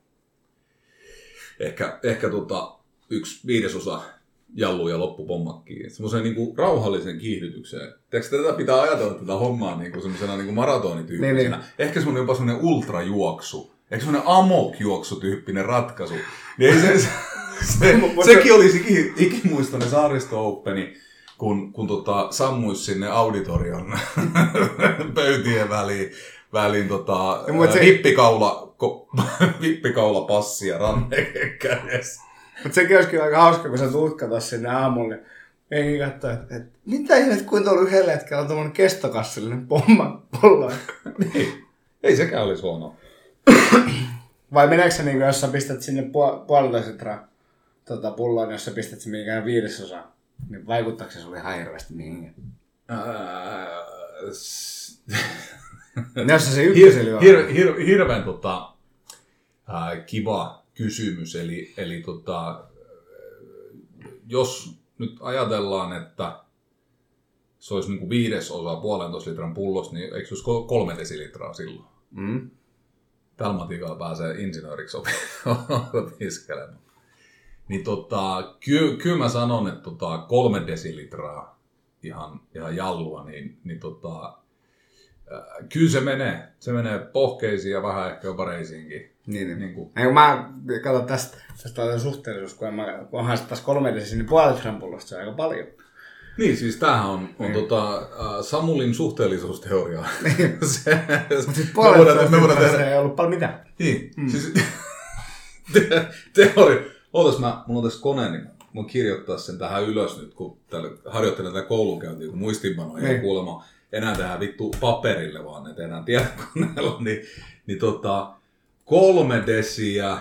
Speaker 2: ehkä, ehkä tota, yksi viidesosa jallu ja loppupommakkiin. Semmoisen niin rauhallisen kiihdytykseen. Tiedätkö, tätä pitää ajatella tätä hommaa niin kuin semmoisena niin kuin maratonityyppisenä.
Speaker 1: Niin,
Speaker 2: Niin. Ehkä semmoinen jopa semmoinen ultrajuoksu. Ehkä semmoinen amok-juoksutyyppinen ratkaisu. Niin ei se, se, se, sekin olisi iki- ikimuistoinen saaristo Openi, kun, kun tota, sammuisi sinne auditorion *laughs* pöytien väliin, väliin tota, ää,
Speaker 1: se-
Speaker 2: vippikaula, ko, *laughs* vippikaula passi ja ranneke kädessä.
Speaker 1: Mutta sekin olisi kyllä aika hauska, kun sä tuut kato sinne aamulle. Eikin katsoa, että et, mitä ihmet, kuin tuolla yhdellä hetkellä on tuommoinen kestokassillinen pomma pollo.
Speaker 2: Ei, ei sekään olisi huono.
Speaker 1: Vai meneekö se niin jos sä pistät sinne puol- puolitoista litraa tota, pulloon, jos sä pistät sen mihinkään viidesosa, niin vaikuttaako se sulle ihan hirveästi mihinkään?
Speaker 2: Ää, s-
Speaker 1: No, se
Speaker 2: hir,
Speaker 1: ykkösellä juo.
Speaker 2: hir, hir, hirveän tota, ää, kiva kysymys. Eli, eli tota, jos nyt ajatellaan, että se olisi niin viidesosa puolentoista litran pullosta, niin eikö se olisi kol- kolme desilitraa silloin?
Speaker 1: Mm.
Speaker 2: Tällä matikalla pääsee insinööriksi opi- *laughs* opiskelemaan. Niin tota, kyllä, kyllä mä sanon, että tota, kolme desilitraa ihan, ihan jallua, niin, niin tota, kyllä se menee. Se menee pohkeisiin ja vähän ehkä jopa reisiinkin.
Speaker 1: Niin, niin.
Speaker 2: Niin kuin,
Speaker 1: kun mä katson tästä, tästä on suhteellisuus, kun, mä, kun onhan taas kolme desi, niin puolet se on aika paljon.
Speaker 2: niin, siis tämähän on, on
Speaker 1: Niin.
Speaker 2: tota, äh, Samulin suhteellisuusteoria. *laughs* *laughs* se,
Speaker 1: Mutta sitten
Speaker 2: me
Speaker 1: puolet
Speaker 2: voidaan, me voidaan tehdä,
Speaker 1: ei ollut paljon mitään.
Speaker 2: Niin, mm. siis *laughs* te, teori. Ootas mä, mulla on tässä kone, niin voin kirjoittaa sen tähän ylös nyt, kun täällä harjoittelen tätä koulunkäyntiä, kun muistinpanoja
Speaker 1: Niin.
Speaker 2: kuulemma enää tehdään vittu paperille, vaan ne tehdään tietokoneella, niin, niin tota, kolme desiä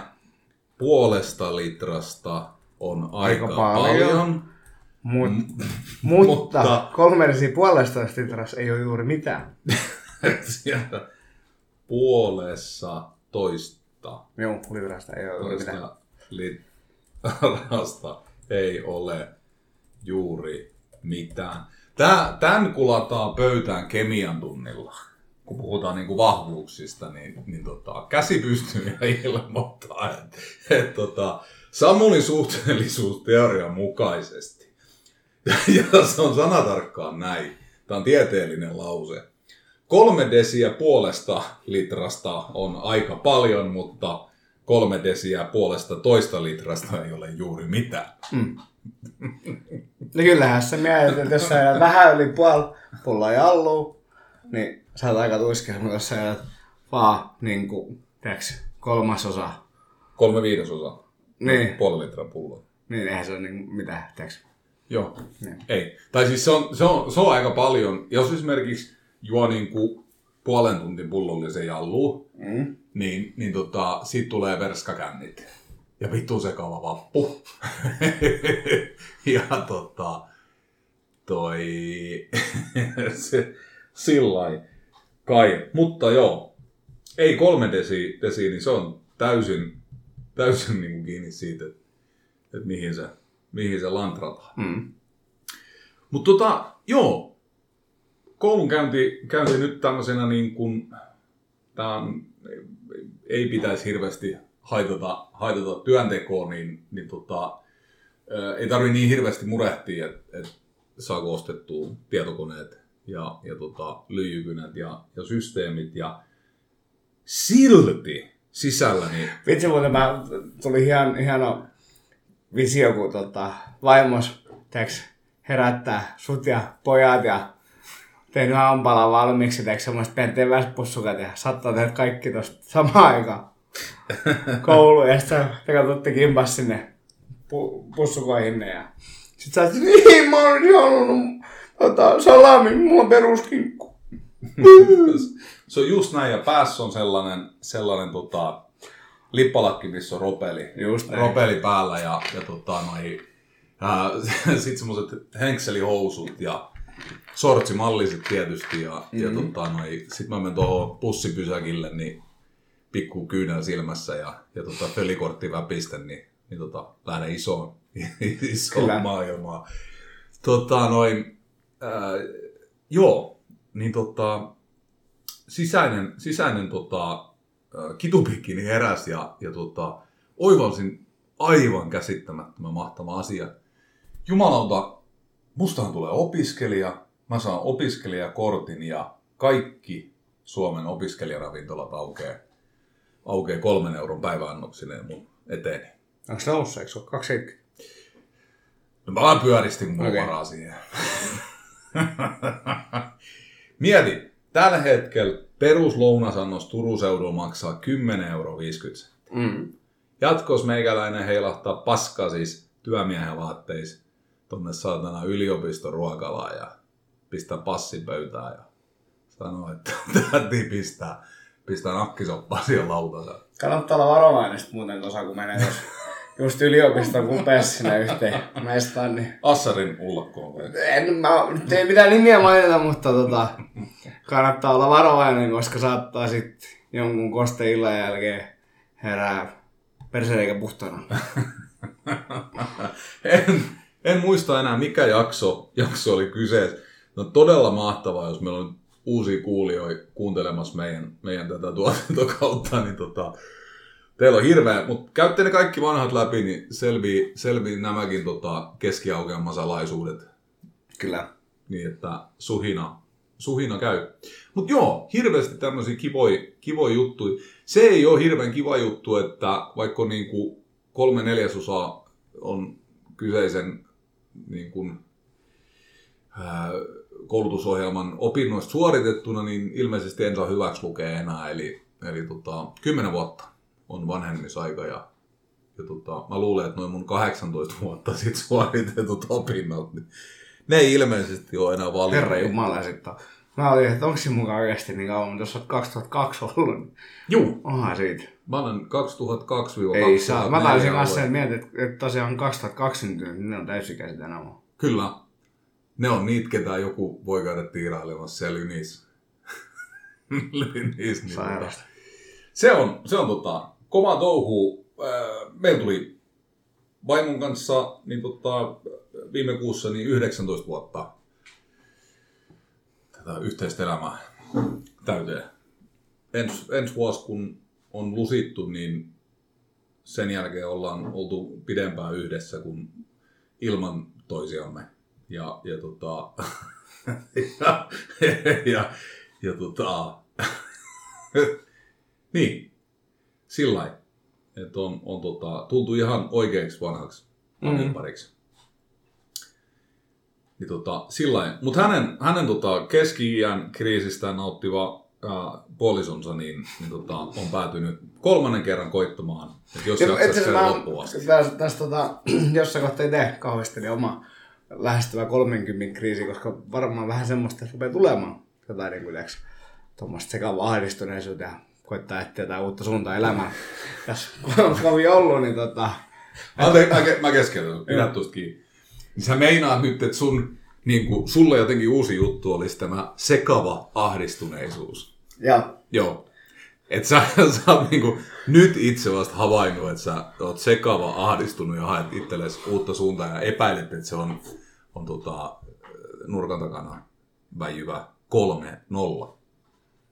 Speaker 2: puolesta litrasta on aika,
Speaker 1: Aika
Speaker 2: paljon.
Speaker 1: paljon. Mut,
Speaker 2: Mm. *laughs*
Speaker 1: mutta, kolme desi puolestoista litrassa ei ole juuri mitään. *laughs*
Speaker 2: Sieltä puolessa toista,
Speaker 1: Joo, litrasta ei ole juuri mitään.
Speaker 2: toista rahasta ei ole juuri mitään. Tää, tämän kulataan pöytään kemian tunnilla. Kun puhutaan niin kuin vahvuuksista, niin, niin tota, käsi pystyy ja ilmoittaa, että et, tota, Samulin suhteellisuusteorian mukaisesti. Ja, ja se on sanatarkkaan näin. Tämä on tieteellinen lause. Kolme desiä puolesta litrasta on aika paljon, mutta kolme desiä puolesta toista litrasta ei ole juuri mitään. Mm.
Speaker 1: No kyllähän se mietit, että jos sä vähän yli puoli pulloa jallu, niin sä oot aika tuiskelma, jos sä jäät vaan niin kuin, tiedätkö, kolmasosa.
Speaker 2: Kolme viidesosa.
Speaker 1: Niin.
Speaker 2: Puoli litraa pulloa.
Speaker 1: Niin, eihän se ole niin mitään, tiedätkö?
Speaker 2: Joo. Niin. Ei. Tai siis se on, se, on, se on aika paljon. Jos esimerkiksi juo niin kuin puolen tuntin pullollisen jallu, mm. niin, niin tota, siitä tulee verskakännit. Ja vittu sekava vappu. *laughs* ja tota, toi, *laughs* se, sillai kai. Mutta joo, ei kolme desi, desi niin se on täysin, täysin niin kuin kiinni siitä, että, että mihin se, mihin se lantrataan. Mm. Mutta tota, joo, koulunkäynti käynti nyt tämmöisenä niin kuin, on, ei pitäisi hirveästi haitata, haitata työntekoa, niin, niin tota, ei tarvi niin hirveästi murehtia, että et saako ostettua tietokoneet ja, ja tota, lyijykynät ja, ja systeemit. Ja silti sisälläni...
Speaker 1: Vitsi muuten mä tuli hieno, hieno visio, kun tota, vaimos teks, herättää sut ja pojat ja tehnyt hampala valmiiksi, teekö semmoiset penteen väspussukat ja saattaa tehdä kaikki tosta samaan aikaan kouluun ja sitten te katsotte kimpas sinne pu- pussukoihin ja sit sä oot, niin mä olisin halunnut tota, salamin, mulla on peruskinkku.
Speaker 2: se on just näin ja päässä on sellainen, sellainen tota, lippalakki, missä on ropeli, just näin. ropeli päällä ja, ja tota, noi, *laughs* sitten semmoiset henkselihousut ja sortsimalliset tietysti. Ja, mm-hmm. ja tota, noi, sit mä menen tuohon pussipysäkille, niin pikku kyynel silmässä ja, ja tota, pelikortti väpistä, niin, niin tota, lähden isoon, *laughs* isoon maailmaan. Tota, noin, ää, joo, niin tota, sisäinen, sisäinen tota, kitupikkini heräsi ja, ja tota, oivalsin aivan käsittämättömän mahtava asia. Jumalauta, mustahan tulee opiskelija, mä saan opiskelijakortin ja kaikki Suomen opiskelijaravintolat aukeaa aukee kolmen euron päiväannoksineen mun eteeni.
Speaker 1: Onko se noussut, eikö se ole 270?
Speaker 2: No mä vaan pyöristin mun okay. varaa siihen. *laughs* Mieti, tällä hetkellä peruslounasannos Turun seudulla maksaa 10 euroa 50 mm. Jatkos meikäläinen heilahtaa paskaa siis työmiehen vaatteissa tonne saatana yliopiston ruokalaan ja pistää passin pöytään ja sanoo, että *laughs* täti pistää pistää nakkisoppaa siihen lautaseen.
Speaker 1: Kannattaa olla varovainen sitten muuten tuossa, kun menee jos just yliopiston kupeessa sinne yhteen mestaan. Niin...
Speaker 2: Assarin ullakkoon.
Speaker 1: En, mä ei mitään nimiä mainita, mutta tota, kannattaa olla varovainen, koska saattaa sitten jonkun kosteillan jälkeen herää persereikä puhtana. *laughs*
Speaker 2: en, en muista enää mikä jakso, jakso oli kyseessä. No todella mahtavaa, jos meillä on uusia kuulijoita kuuntelemassa meidän, meidän tätä tuotantokautta, niin tota, teillä on hirveä, mutta käytte ne kaikki vanhat läpi, niin selvii, selvii nämäkin tota, keskiaukeamman salaisuudet.
Speaker 1: Kyllä.
Speaker 2: Niin, että suhina, suhina käy. Mutta joo, hirveästi tämmöisiä kivoja kivoi juttuja. Se ei ole hirveän kiva juttu, että vaikka niin kuin kolme neljäsosaa on kyseisen niin kuin, ää, koulutusohjelman opinnoista suoritettuna, niin ilmeisesti en saa hyväksi lukea enää. Eli, eli tota, 10 vuotta on vanhenemisaika ja, ja tota, mä luulen, että noin mun 18 vuotta sitten suoritetut opinnot, niin ne ei ilmeisesti ole enää valmiita.
Speaker 1: Herra Jumala sitten. Mä olin, että onko se mukaan oikeasti niin kauan, mutta jos olet 2002 ollut, niin
Speaker 2: Juu.
Speaker 1: onhan siitä.
Speaker 2: Mä olen 2002
Speaker 1: Ei saa. Mä taisin kanssa miettiä, että, että tosiaan 2020, niin ne on täysikäiset enää.
Speaker 2: Kyllä ne on niitä, ketä joku voi käydä tiirailemassa siellä Lynissä. Lynis, niin se on, se on tota, kova touhu. Meillä tuli vaimon kanssa niin tota, viime kuussa niin 19 vuotta tätä yhteistä elämää täyteen. Ens, ensi vuosi, kun on lusittu, niin sen jälkeen ollaan oltu pidempään yhdessä kuin ilman toisiamme. Ja, ja, tota, *laughs* ja, ja, ja tota, *laughs* niin, sillä. Että on, on tota, tultu ihan oikeaksi vanhaksi mm. pariksi. Niin tota, sillä Mutta hänen, hänen tota, keski-iän kriisistä nauttiva ää, puolisonsa niin, niin tota, on päätynyt kolmannen kerran koittamaan, että jos jaksaisi käydä loppuun asti.
Speaker 1: Tästä, tota, *clears throat* jossain kohtaa itse kauhisteli oma lähestyvä 30 kriisi, koska varmaan vähän semmoista rupeaa tulemaan jotain niin kuin, tuommoista sekavaa ahdistuneisuutta ja koittaa etsiä jotain uutta suuntaa elämään. Tässä on kovin ollut, niin tota...
Speaker 2: Anteeksi, mä, mä keskeytän, pidä tuosta kiinni. Niin sä meinaat nyt, että sun, niin kuin, sulle jotenkin uusi juttu olisi tämä sekava ahdistuneisuus.
Speaker 1: Ja.
Speaker 2: Joo. Että sä, *laughs* sä oot niinku nyt itse vasta havainnut, että sä oot sekava, ahdistunut ja haet itsellesi uutta suuntaa ja epäilet, että se on, on tota, nurkan takana väijyvä kolme nolla.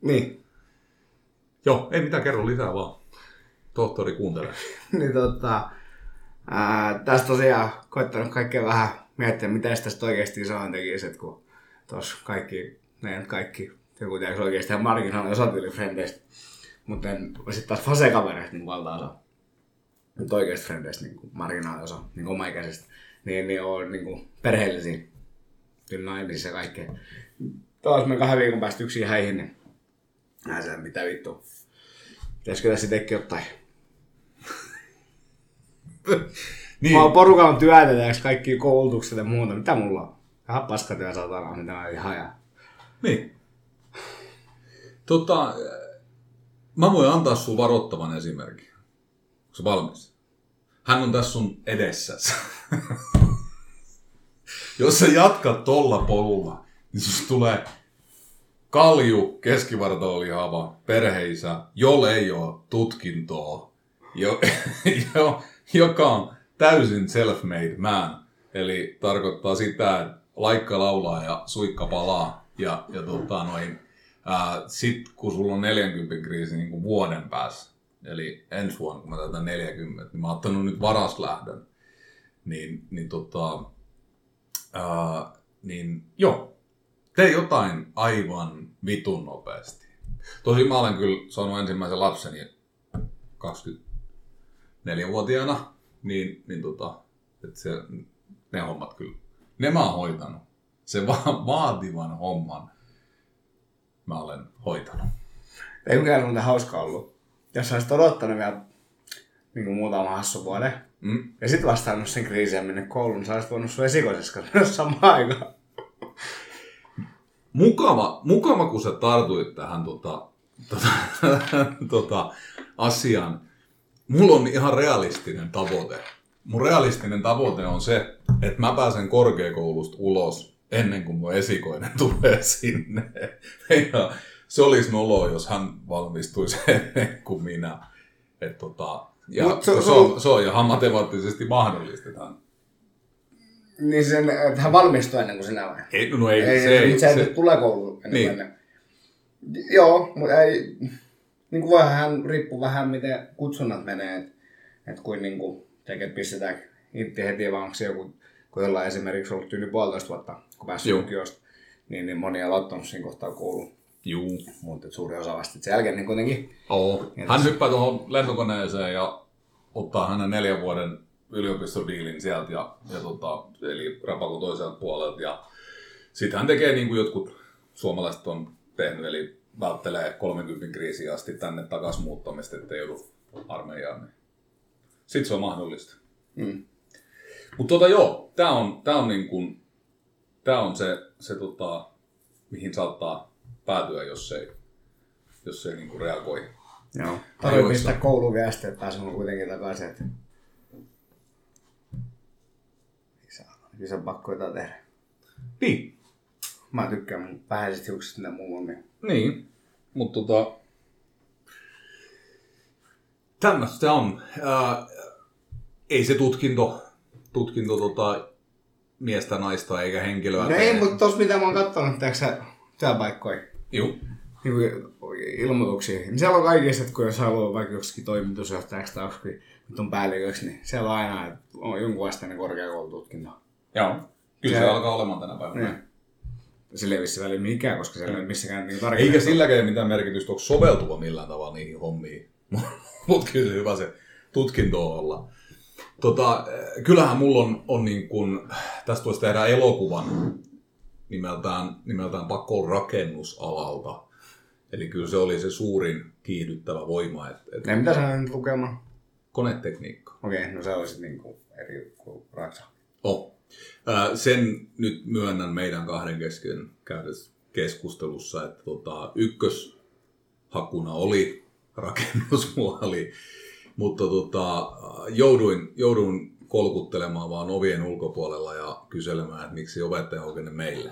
Speaker 1: Niin.
Speaker 2: Joo, ei mitään, kerro lisää vaan. Tohtori kuuntelee. *laughs*
Speaker 1: niin tota, ää, tästä tosiaan koittanut kaikkea vähän miettiä, mitä tästä oikeasti saan tekisi, että kun tuossa kaikki, ne kaikki, joku tiedätkö oikeasti ihan marginaali osa tuli frendeistä, mutta sitten taas fasekavereista niin valtaosa, mutta oikeasta frendeistä niin marginaali osa, niin omaikäisistä, niin, niin on niin kuin perheellisiä, kyllä naimisissa kaikkea. Taas me kahden viikon päästä yksin häihin, niin Nää se, mitä vittu. Pitäisikö tässä itsekin jotain? *laughs* niin. Mä oon porukan työtä, kaikki koulutukset ja muuta. Mitä mulla on? Vähän paskatyö satana, mitä mä ihan ja...
Speaker 2: Niin. Tota, mä voin antaa sun varoittavan esimerkin. Onko se valmis? Hän on tässä sun edessäsi. Jos sä jatkat tolla polulla, niin sus tulee kalju, keskivartalolihava, perheisä, jolle ei ole tutkintoa, jo, jo, joka on täysin self-made man. Eli tarkoittaa sitä, että laikka laulaa ja suikka palaa. Ja, ja tota, noin, ää, sit kun sulla on 40 kriisi niin kuin vuoden päässä, eli ensi vuonna kun mä täytän 40, niin mä oon ottanut nyt varaslähdön. Niin, niin, tota, ää, niin joo, tee jotain aivan vitun nopeasti. Tosi mä olen kyllä saanut ensimmäisen lapseni 24-vuotiaana, niin, niin tota, että se, ne hommat kyllä, ne mä oon hoitanut. Se va- vaativan homman mä olen hoitanut.
Speaker 1: Ei mikään muuten hauska ollut. Jos sä olisit odottanut vielä niin kuin muutama hassu vuoden, mm. ja sitten vastannut sen kriisiin ja mennyt kouluun, sä olisit voinut sun esikoisessa samaan aikaan
Speaker 2: mukava, mukava, kun sä tartuit tähän tota, tota, tota, asiaan. Mulla on ihan realistinen tavoite. Mun realistinen tavoite on se, että mä pääsen korkeakoulusta ulos ennen kuin mun esikoinen *laughs* tulee sinne. Ja se olisi nolo, jos hän valmistuisi *laughs* ennen kuin minä. Et tota, ja se, se, on, se on ihan matemaattisesti mahdollista.
Speaker 1: Niin sen, että hän valmistuu ennen kuin sinä vai?
Speaker 2: Ei, no ei,
Speaker 1: ei
Speaker 2: se
Speaker 1: ei. Se, se, tulee kouluun ennen niin. ennen. Joo, mutta ei, niin kuin voihan hän riippuu vähän miten kutsunnat menee, että et kuin niin kuin tekee pistetään intti heti vaan onko joku, kun jollain esimerkiksi ollut yli puolitoista vuotta, kun päässyt lukiosta, niin, niin moni on aloittanut siinä kohtaa kouluun.
Speaker 2: Juu.
Speaker 1: Mutta suuri osa vasta sen jälkeen niin kuitenkin.
Speaker 2: Oo. Hän hyppää tuohon lentokoneeseen ja ottaa hänen neljän vuoden yliopistodiilin sieltä, ja, ja tota, eli rapako toiselta puolelta. Ja sitten hän tekee niin kuin jotkut suomalaiset on tehnyt, eli välttelee 30 kriisiä asti tänne takaisin muuttamista, ettei joudu armeijaan. Niin. Sitten se on mahdollista. Mm. Mutta tota joo, tämä on, tää on, niin kuin, tää on se, se tota, mihin saattaa päätyä, jos ei, jos ei niin kuin reagoi.
Speaker 1: Joo. Tarvii pistää kouluun viestiä, että pääsemme kuitenkin takaisin. Että Kyllä se on pakko jotain tehdä.
Speaker 2: Niin.
Speaker 1: Mä tykkään mun vähäiset hiukset mitä on.
Speaker 2: Niin. Mutta tota... Tämmöistä on. Äh, ei se tutkinto, tutkinto tota, miestä, naista eikä henkilöä.
Speaker 1: No ei, mutta tos mitä mä oon kattonut, tiedätkö sä, työpaikkoja,
Speaker 2: Juu.
Speaker 1: niin kuin ilmoituksia, niin siellä on kaikissa, että kun jos haluaa vaikka joksikin toimitusjohtajaksi tai joksikin vitun päälliköksi, niin siellä on aina, että on jonkun asteinen korkeakoulututkinto.
Speaker 2: Joo. Kyllä se,
Speaker 1: Se-
Speaker 2: alkaa olemaan tänä päivänä.
Speaker 1: Niin. Sillä ei vissi väliä mikään, koska siellä ei ole missäkään niin tarkemmin.
Speaker 2: Eikä silläkään mitään merkitystä, onko soveltuva millään tavalla niihin hommiin. *laughs* Mutta kyllä se hyvä se tutkinto on olla. Tota, kyllähän mulla on, on niin kun, tästä voisi tehdä elokuvan nimeltään, nimeltään Pakon rakennusalalta. Eli kyllä se oli se suurin kiihdyttävä voima, että et
Speaker 1: Ne mitä sä nyt lukemaan?
Speaker 2: konetekniikka.
Speaker 1: Okei, no se olisi niinku eri kuin Raksa.
Speaker 2: Oh. Sen nyt myönnän meidän kahden kesken käydessä keskustelussa, että tota, ykköshakuna oli rakennusmuoli, mutta tota, jouduin, jouduin kolkuttelemaan vaan ovien ulkopuolella ja kyselemään, että miksi on oikein meille.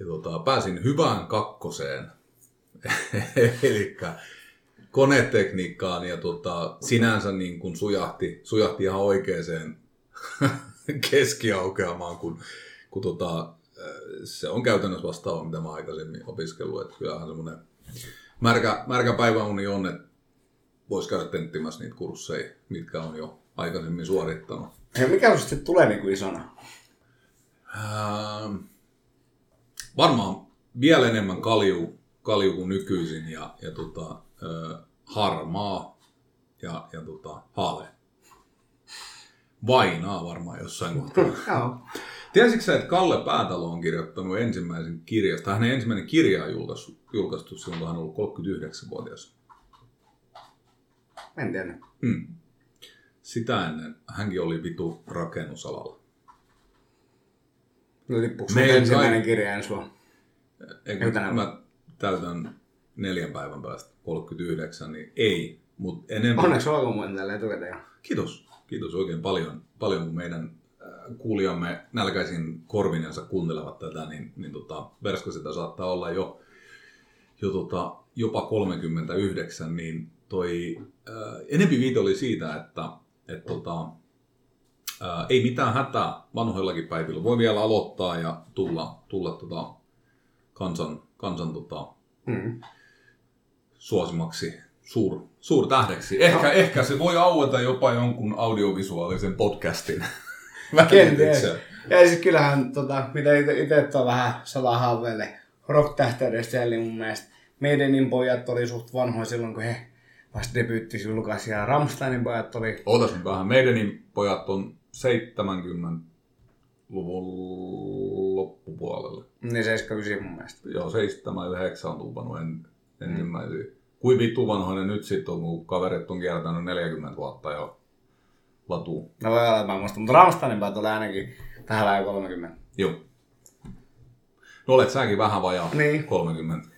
Speaker 2: Ja tota, pääsin hyvään kakkoseen, *laughs* eli konetekniikkaan ja tota, sinänsä niin kuin sujahti, sujahti ihan oikeaan *laughs* keskiaukeamaan, kun, kun tota, se on käytännössä vastaava, mitä mä aikaisemmin opiskellut. Että kyllähän semmoinen märkä, märkä päiväuni on, että voisi käydä tenttimässä niitä kursseja, mitkä on jo aikaisemmin suorittanut.
Speaker 1: Hei, mikä susta sitten tulee niinku isona?
Speaker 2: Ähm, varmaan vielä enemmän kalju, kalju kuin nykyisin ja, ja tota, äh, harmaa ja, ja tota, haale. Vainaa varmaan jossain kohtaa. *laughs* Tiesitkö sä, että Kalle Päätalo on kirjoittanut ensimmäisen kirjasta? Hänen ensimmäinen kirja on julkaistu, julkaistu silloin, kun hän on ollut 39-vuotias.
Speaker 1: En tiedä.
Speaker 2: Hmm. Sitä ennen hänkin oli vitu rakennusalalla.
Speaker 1: No tippuuko
Speaker 2: Meidän
Speaker 1: sun ensimmäinen
Speaker 2: kaikki-
Speaker 1: kirja ensi vuonna?
Speaker 2: Eikö, mä täytän neljän päivän päästä 39, niin ei. Mutta enemmän...
Speaker 1: Onneksi olkoon muuten tällä etukäteen.
Speaker 2: Kiitos. Kiitos oikein paljon, paljon kun meidän äh, kuulijamme nälkäisin korvinensa kuuntelevat tätä, niin, niin tota, Versko sitä saattaa olla jo, jo tota, jopa 39, niin toi äh, enempi viite oli siitä, että et, tota, äh, ei mitään hätää vanhoillakin päivillä. Voi vielä aloittaa ja tulla, tulla tota, kansan, kansan tota,
Speaker 1: Mm.
Speaker 2: suosimaksi suur, suurtähdeksi. Ehkä, no. ehkä se voi aueta jopa jonkun audiovisuaalisen podcastin *laughs*
Speaker 1: Kenties. Ja siis kyllähän, tota, mitä itse tuo vähän salahaaveille rock-tähteydestä niin mun mielestä Maidenin pojat oli suht vanhoja silloin, kun he vasta debyyttis julkaisi, ja Rammsteinin pojat oli...
Speaker 2: Ootas nyt vähän. Meidänin pojat on 70-luvun loppupuolelle.
Speaker 1: Niin 79 mun mielestä.
Speaker 2: Joo, 79 on tupannut en, ensimmäisiä. Kuin vittu vanhoja ne nyt sitten on, kun kaverit on kiertänyt 40 vuotta jo latuun.
Speaker 1: No voi olla, mä en muista, mutta Rammsteinin pojat oli ainakin tähän vähän 30.
Speaker 2: Joo. No olet säkin vähän vajaa
Speaker 1: Niin.
Speaker 2: 30.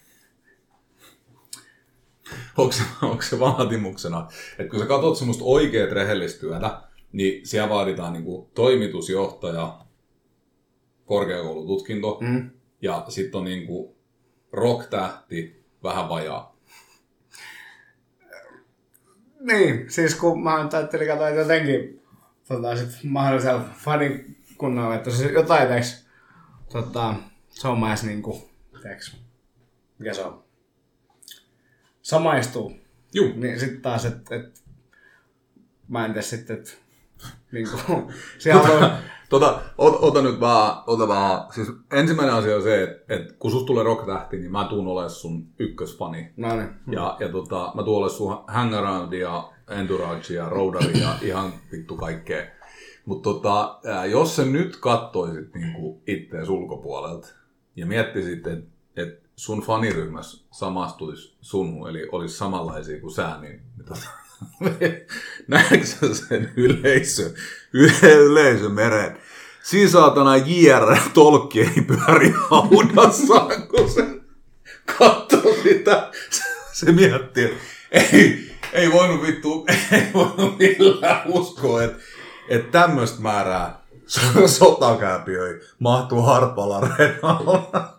Speaker 2: *laughs* Onko se, onko se vaatimuksena, että kun sä katsot semmoista oikeat rehellistä työtä, niin siellä vaaditaan niinku toimitusjohtaja, korkeakoulututkinto
Speaker 1: Mm.
Speaker 2: ja sitten on niinku rock-tähti, vähän vajaa.
Speaker 1: Niin, siis kun mä ajattelin katsoa jotenkin tota, sit mahdollisella fanikunnalla, että se jotain teiks, tota, se on myös niinku, teiks, mikä se on, samaistuu.
Speaker 2: Juu,
Speaker 1: Niin sitten taas, että et, mä en tiedä sitten, että niinku, *laughs* siellä on,
Speaker 2: Tota, ot, ota nyt vaan, ota vaan. Siis ensimmäinen asia on se, että, että kun susta tulee rock-tähti, niin mä tuun olemaan sun ykkösfani.
Speaker 1: no niin,
Speaker 2: Ja, ja tota, mä tuon sun hangaroundia, entouragea, roadaria, *clears throat* ihan vittu kaikkea. Mutta tota, jos sä nyt kattoisit niinku ittees ulkopuolelta ja miettisit, että et sun faniryhmässä samastuisi sun, eli olisi samanlaisia kuin sä, niin, *laughs* näetkö sen yleisö, yleisö meren? Siinä saatana J.R. Tolkien pyöri haudassa, kun se katsoo sitä, se miettii, että ei, ei voinut vittu, ei voinut millään uskoa, että, että tämmöistä määrää sotakääpiöi mahtuu Harpala Renalla.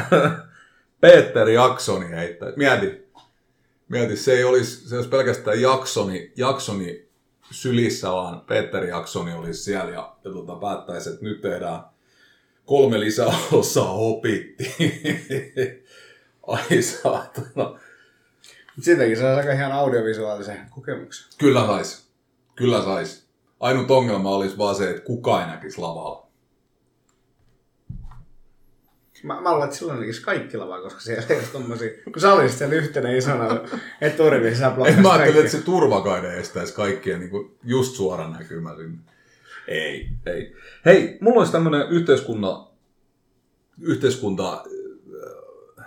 Speaker 2: *laughs* Peter Jacksoni heittää. Mieti, Mieti, se ei olisi, se olisi pelkästään Jaksoni, Jaksoni sylissä, vaan Petteri Jaksoni olisi siellä ja, ja tota, päättäisi, että nyt tehdään kolme lisäosaa hopitti. *laughs* Ai saatana.
Speaker 1: Siitäkin saa aika ihan audiovisuaalisen kokemuksen.
Speaker 2: Kyllä sais. Kyllä sais. Ainut ongelma olisi vaan se, että kuka ei näkisi lavalla.
Speaker 1: Mä, mä luulen, että silloin näkisi kaikki lavaa, koska siellä ei ole tommosia, kun sä olisit siellä yhtenä isona eturivissä, sä
Speaker 2: En mä ajattelin, että se turvakaide estäisi kaikkien niin kuin just suoran näkymä sinne. Ei, ei. Hei, mulla olisi tämmönen yhteiskunta, yhteiskunta äh,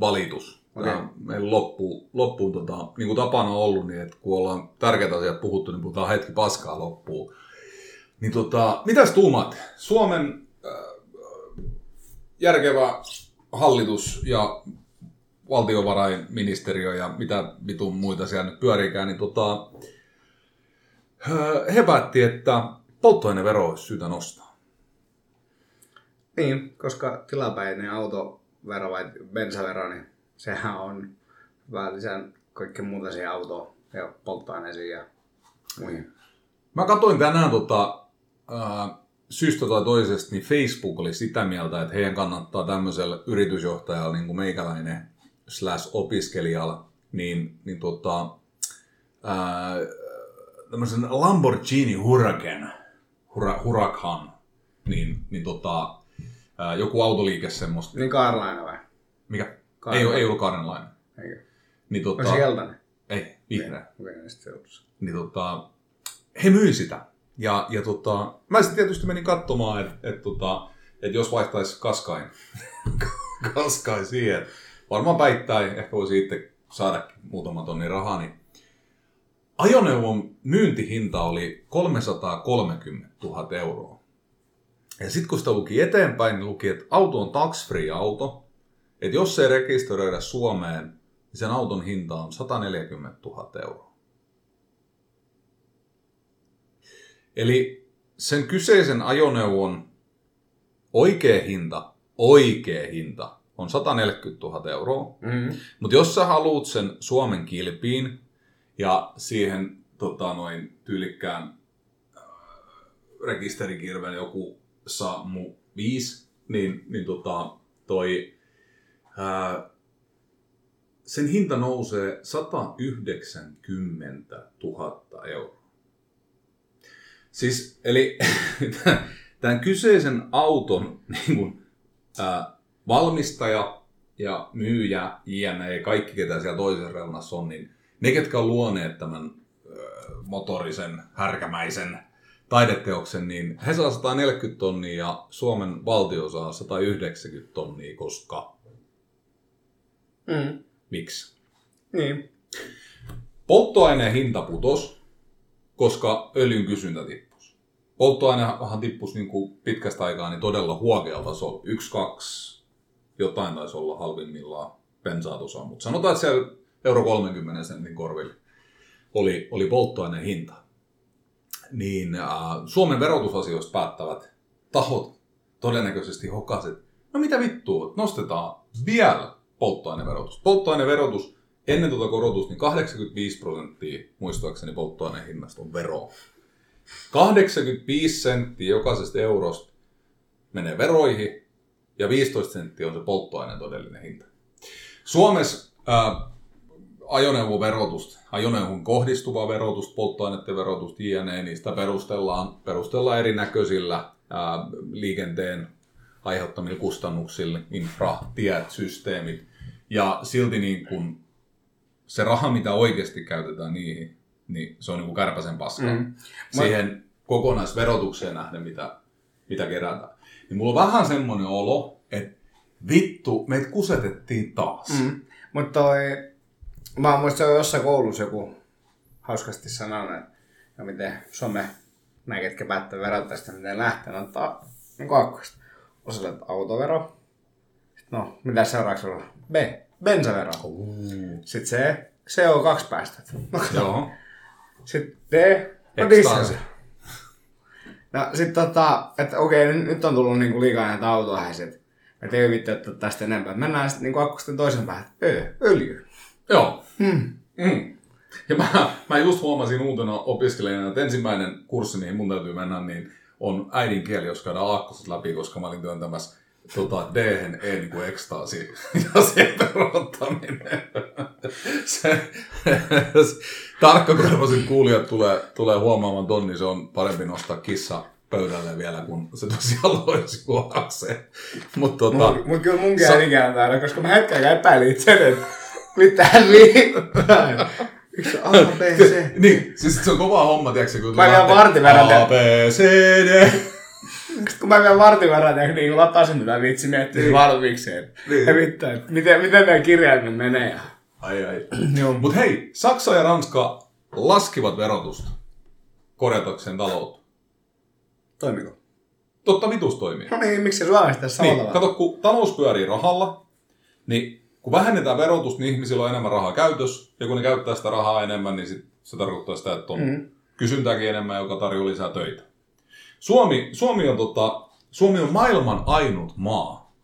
Speaker 2: valitus. Okay. Meillä loppuun, loppuun tota, niin kuin tapana on ollut, niin että kun ollaan tärkeitä asiat puhuttu, niin puhutaan hetki paskaa loppuun. Niin tota, mitäs tuumat? Suomen järkevä hallitus ja valtiovarainministeriö ja mitä vitun muita siellä nyt pyörikään, niin tota, he päätti, että polttoainevero olisi syytä nostaa.
Speaker 1: Niin, koska tilapäinen autovero vai bensavero, niin sehän on vähän lisää kaikkea muuta siihen autoon ja polttoaineisiin ja muihin.
Speaker 2: Mä katsoin tänään tota, ää, syystä tai toisesta, niin Facebook oli sitä mieltä, että heidän kannattaa tämmöisellä yritysjohtajalla, niin kuin meikäläinen slash opiskelijalla, niin, niin tota, ää, tämmöisen Lamborghini Huracan, Hura, Huracan, niin, niin tota, ää, joku autoliike semmoista,
Speaker 1: Niin kaarlainen vai?
Speaker 2: mikä,
Speaker 1: Kaaren-
Speaker 2: ei, ei ollut kaarenlainen.
Speaker 1: Eikö?
Speaker 2: Niin
Speaker 1: Onko
Speaker 2: tota,
Speaker 1: se keltainen?
Speaker 2: ei, vihreä.
Speaker 1: Okei, niin sitten se on se.
Speaker 2: niin tota, he myi sitä. Ja, ja tota, mä sitten tietysti menin katsomaan, että et, tota, et jos vaihtaisi kaskain, *laughs* kaskain siihen, varmaan päittäin, ehkä voisi itse saada muutaman tonnin rahaa, niin ajoneuvon myyntihinta oli 330 000 euroa. Ja sitten kun sitä luki eteenpäin, niin luki, että auto on tax-free auto, että jos se ei rekisteröidä Suomeen, niin sen auton hinta on 140 000 euroa. Eli sen kyseisen ajoneuvon oikea hinta, oikea hinta on 140 000 euroa.
Speaker 1: Mm.
Speaker 2: Mutta jos sä haluut sen Suomen kilpiin ja siihen tota, noin tyylikkään äh, rekisterikirven joku Samu 5, niin, niin tota, toi, ää, sen hinta nousee 190 000 euroa. Siis, eli *laughs* tämän kyseisen auton niin kuin, ää, valmistaja ja myyjä, jne, kaikki ketä siellä toisessa reunassa on, niin ne, ketkä on luoneet tämän ö, motorisen, härkämäisen taideteoksen, niin he saa 140 tonnia ja Suomen valtio saa 190 tonnia, koska
Speaker 1: Mm.
Speaker 2: miksi?
Speaker 1: Niin.
Speaker 2: Polttoaineen hinta putos, koska öljyn kysyntä tippus. Polttoainehan tippus niin kuin pitkästä aikaa niin todella huokealla tasolla. 1, 2, jotain taisi olla halvimmillaan bensaa mutta sanotaan, että siellä euro 30 sentin korville oli, oli polttoaineen hinta. Niin äh, Suomen verotusasioista päättävät tahot todennäköisesti hokaset, no mitä vittua, nostetaan vielä polttoaineverotus. Polttoaineverotus ennen tuota korotusta, niin 85 prosenttia muistaakseni polttoaineen hinnasta on vero. 85 senttiä jokaisesta eurosta menee veroihin ja 15 senttiä on se polttoaineen todellinen hinta. Suomessa ää, ajoneuvoverotusta, ajoneuvon kohdistuvaa verotusta, polttoaineiden verotusta, jne, niistä perustellaan, perustellaan erinäköisillä ää, liikenteen aiheuttamilla kustannuksilla, infra, tiet, systeemit. Ja silti niin kun se raha, mitä oikeasti käytetään niihin, niin se on niin kuin kärpäsen paskaa.
Speaker 1: Mm.
Speaker 2: Siihen kokonaisverotukseen nähden, mitä, mitä kerätään. Niin mulla on vähän semmoinen olo, että vittu, meitä kusetettiin taas. Mm.
Speaker 1: Mutta toi, mä muistan, jossain koulussa joku hauskasti sanonut, että ja miten some, nämä ketkä päättää verottaa sitä, miten lähtee, no ottaa niin kakkosta. Osalle autovero. No, mitä seuraavaksi on? B. Bensavero. Sitten C. CO2-päästöt. No,
Speaker 2: Joo.
Speaker 1: Sitten D. No diesel. No sit tota, että okei, nyt, nyt on tullut niinku liikaa näitä autoja, sit. Että ei vittu, että tästä enempää. Mennään sitten niinku akkusten toisen päähän. Ö, öljy.
Speaker 2: Joo.
Speaker 1: Hmm.
Speaker 2: Mm. Ja mä, mä just huomasin uutena opiskelijana, että ensimmäinen kurssi, mihin mun täytyy mennä, niin on äidinkieli, jos käydään aakkoset läpi, koska mä olin työntämässä tota, d E niin kuin ekstaasi ja se verottaminen. se, tarkkakorvaiset kuulijat tulee, tulee huomaamaan ton, niin se on parempi nostaa kissa pöydälle vielä, kun se tosiaan loisi juokseen. Mutta tota,
Speaker 1: Mut, mut kyllä munkin äiti kääntää, koska mä hetken epäilin itse, että mitä liittää. Yksi A, B, C.
Speaker 2: niin, siis se on kova homma, tiedätkö, kun
Speaker 1: Mä vielä
Speaker 2: lähtee
Speaker 1: vartin verran
Speaker 2: A, B, C, D.
Speaker 1: Sitten kun mä vielä vartin verran tein, niin latasin tätä vitsi miettiä niin. valmiikseen.
Speaker 2: Niin.
Speaker 1: Ja että miten, miten nämä kirjaimet menee. Ja...
Speaker 2: Ai ai. *clears throat*
Speaker 1: Joo.
Speaker 2: Mut hei, Saksa ja Ranska laskivat verotusta korjatakseen taloutta.
Speaker 1: Toimiko?
Speaker 2: Totta vitus toimii.
Speaker 1: No niin, miksi se Suomessa tässä
Speaker 2: Niin,
Speaker 1: tavalla?
Speaker 2: kato, kun talous pyörii rahalla, niin kun vähennetään verotusta, niin ihmisillä on enemmän rahaa käytössä, ja kun ne käyttää sitä rahaa enemmän, niin sit se tarkoittaa sitä, että on
Speaker 1: Mm.
Speaker 2: kysyntääkin enemmän, joka tarjoaa lisää töitä. Suomi, Suomi, on, tota, Suomi on maailman ainut maa,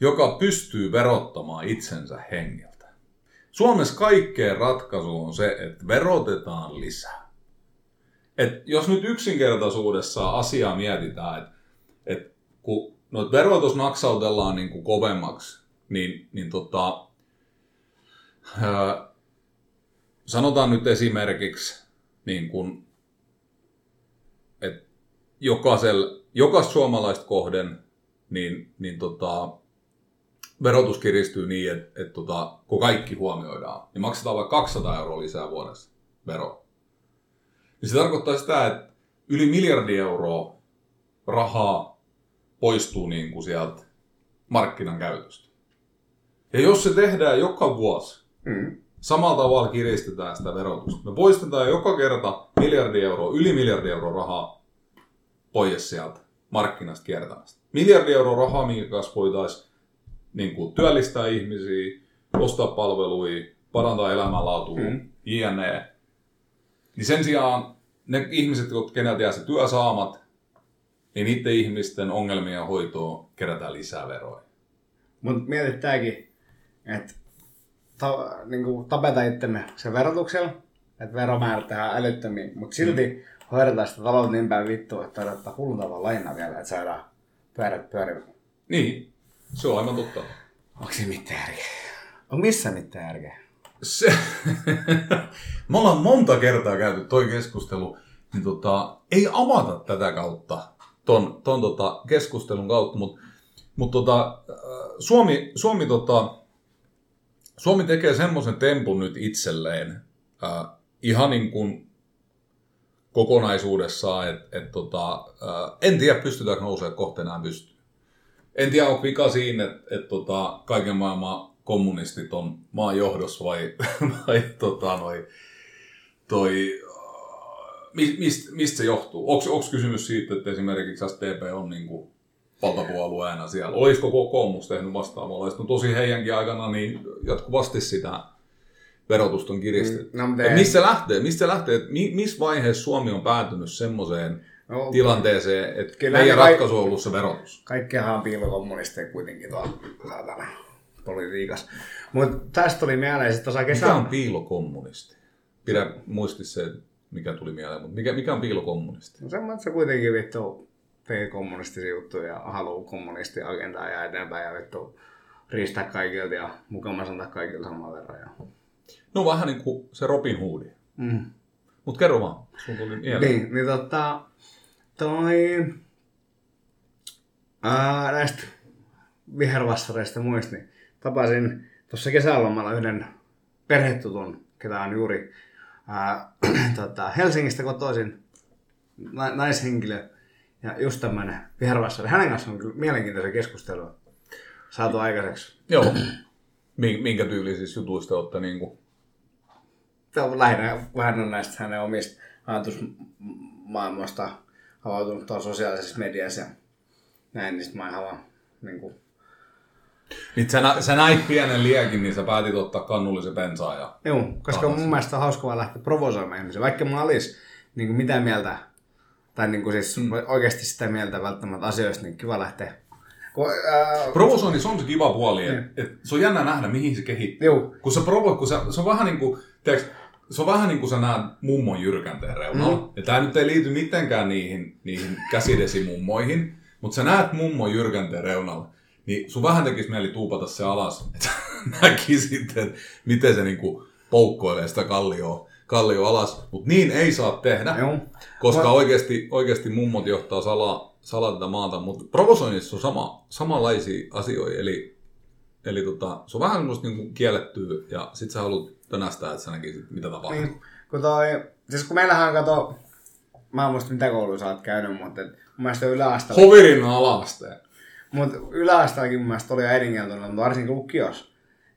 Speaker 2: joka pystyy verottamaan itsensä hengiltä. Suomessa kaikkeen ratkaisu on se, että verotetaan lisää. Et jos nyt yksinkertaisuudessa asiaa mietitään, että et kun noit verotus naksautellaan niin kuin kovemmaksi, niin, niin tota, ää, sanotaan nyt esimerkiksi, niin kuin, että jokaisel, jokaista suomalaista kohden niin, niin tota, verotus kiristyy niin, että, että tota, kun kaikki huomioidaan, niin maksetaan vaikka 200 euroa lisää vuodessa veroa. Niin se tarkoittaa sitä, että yli miljardi euroa rahaa poistuu niin kuin sieltä markkinan käytöstä. Ja jos se tehdään joka vuosi,
Speaker 1: Mm.
Speaker 2: samalla tavalla kiristetään sitä verotusta. Me poistetaan joka kerta miljardi euroa, yli miljardi euroa rahaa pois sieltä markkinasta kiertämästä. Miljardi euroa rahaa, minkä kanssa voitaisiin niin kuin, työllistää ihmisiä, ostaa palveluja, parantaa elämänlaatua,
Speaker 1: Mm.
Speaker 2: jne. Niin sen sijaan ne ihmiset, keneltä jää se työ saamat, niin niiden ihmisten ongelmien hoitoon kerätään lisää veroja.
Speaker 1: Mut mietit tääkin, että ta, niinku, tapetaan itsemme sen verotuksella, että veromäärät tehdään älyttömiin, mutta silti mm. Hoidetaan sitä taloutta niin päin vittua, että odottaa hullun tavalla lainaa vielä, että saadaan pyörät pyörimään.
Speaker 2: Niin, se on aivan totta.
Speaker 1: Onko siinä mitään järkeä? On missä mitään järkeä?
Speaker 2: Se, *laughs* me ollaan monta kertaa käyty toi keskustelu, niin tota, ei avata tätä kautta, ton, ton tota keskustelun kautta, mutta mut tota, äh, Suomi, Suomi, tota, Suomi tekee semmoisen tempun nyt itselleen, äh, ihan niin kuin kokonaisuudessaan, että et tota, en tiedä pystytäänkö nousemaan kohta enää pystyyn. En tiedä, onko vika siinä, että et tota, kaiken maailman kommunistit on maan johdossa vai, *laughs* vai tota, noi, toi, äh, mi- mistä, se johtuu? Onko kysymys siitä, että esimerkiksi SDP on niin kuin valtapuolueena siellä? Olisiko kokoomus tehnyt vastaavalla? No tosi heidänkin aikana niin jatkuvasti sitä verotusta on kiristetty.
Speaker 1: No, ei-
Speaker 2: Mistä se lähtee? Mistä se lähtee? että mi- missä vaiheessa Suomi on päätynyt semmoiseen
Speaker 1: No,
Speaker 2: tilanteeseen, että
Speaker 1: Kyllä
Speaker 2: meidän
Speaker 1: kaik-
Speaker 2: ratkaisu on ollut se verotus?
Speaker 1: Kaikkihan on piilokommunisteja kuitenkin tuolla saatana politiikassa. Mutta tästä tuli mieleen sitten tuossa
Speaker 2: Mikä
Speaker 1: kesällä.
Speaker 2: on piilokommunisti? Pidä muistissa se, mikä tuli mieleen, mutta mikä, mikä on piilokommunisti?
Speaker 1: No semmoinen, että se kuitenkin vittu tee kommunistisia juttuja ja haluaa kommunistiagendaa ja eteenpäin ja vittu riistää kaikilta ja mukamas antaa kaikilta saman verran. Ja...
Speaker 2: No vähän niin kuin se Robin Hood.
Speaker 1: Mm.
Speaker 2: Mutta kerro vaan, sun tuli mieleen.
Speaker 1: Niin, niin tota, toi, ää, näistä vihervassareista muista, niin tapasin tuossa kesälomalla yhden perhetutun, ketä on juuri ää, *clears throat* tota, Helsingistä kotoisin na- naishenkilö ja just tämmöinen vihervassari. Hänen kanssa on kyllä mielenkiintoinen keskustelu saatu aikaiseksi.
Speaker 2: Joo. *clears throat* Mi- Minkä tyylisistä jutuista olette niin kuin...
Speaker 1: Tämä on lähinnä vähän on näistä hänen omista ajatusmaailmasta avautunut tuolla sosiaalisessa mediassa ja näin, niin sitten mä ihan vaan niin kuin,
Speaker 2: Niin sä, nä- sä näit pienen liekin, niin sä päätit ottaa kannullisen bensaa ja...
Speaker 1: Joo, koska
Speaker 2: Taas.
Speaker 1: mun mielestä on hauska vaan lähteä provosoimaan ihmisiä. Vaikka mulla olisi niin kuin mitään mieltä, tai niin kuin siis mm. oikeasti sitä mieltä välttämättä asioista, niin kiva lähteä Kun, ää,
Speaker 2: Provosoinnissa on se kiva puoli, että et se on jännä nähdä, mihin se kehittyy.
Speaker 1: Juu.
Speaker 2: Kun sä provo, kun sä, se on vähän niin kuin, tiedätkö, se on vähän niin kuin sä näet mummon jyrkänteen reunalla. Mm. Ja tää nyt ei liity mitenkään niihin, niihin käsidesimummoihin, mutta sä näet mummon jyrkänteen reunalla. Niin sun vähän tekisi mieli tuupata se alas, *laughs* että näkisit, että miten se niinku poukkoilee sitä kallioa, kallio alas. Mutta niin ei saa tehdä,
Speaker 1: Juu.
Speaker 2: koska
Speaker 1: Mä-
Speaker 2: oikeasti, oikeasti mummot johtaa salaa, salaa tätä maata. Mutta provosoinnissa on sama, samanlaisia asioita, eli Eli tota, se on vähän semmoista niinku kiellettyä ja sit sä haluat tönästää, että sä näkisit, mitä tapahtuu.
Speaker 1: Niin, kun toi, siis kun meillähän kato, mä en muista mitä koulua sä oot käynyt, mutta et, mun mielestä yläasteella,
Speaker 2: Hovirin ala-asteen.
Speaker 1: mutta yläasteellakin mun mielestä oli jo äidinkieltä, mutta varsinkin lukiossa,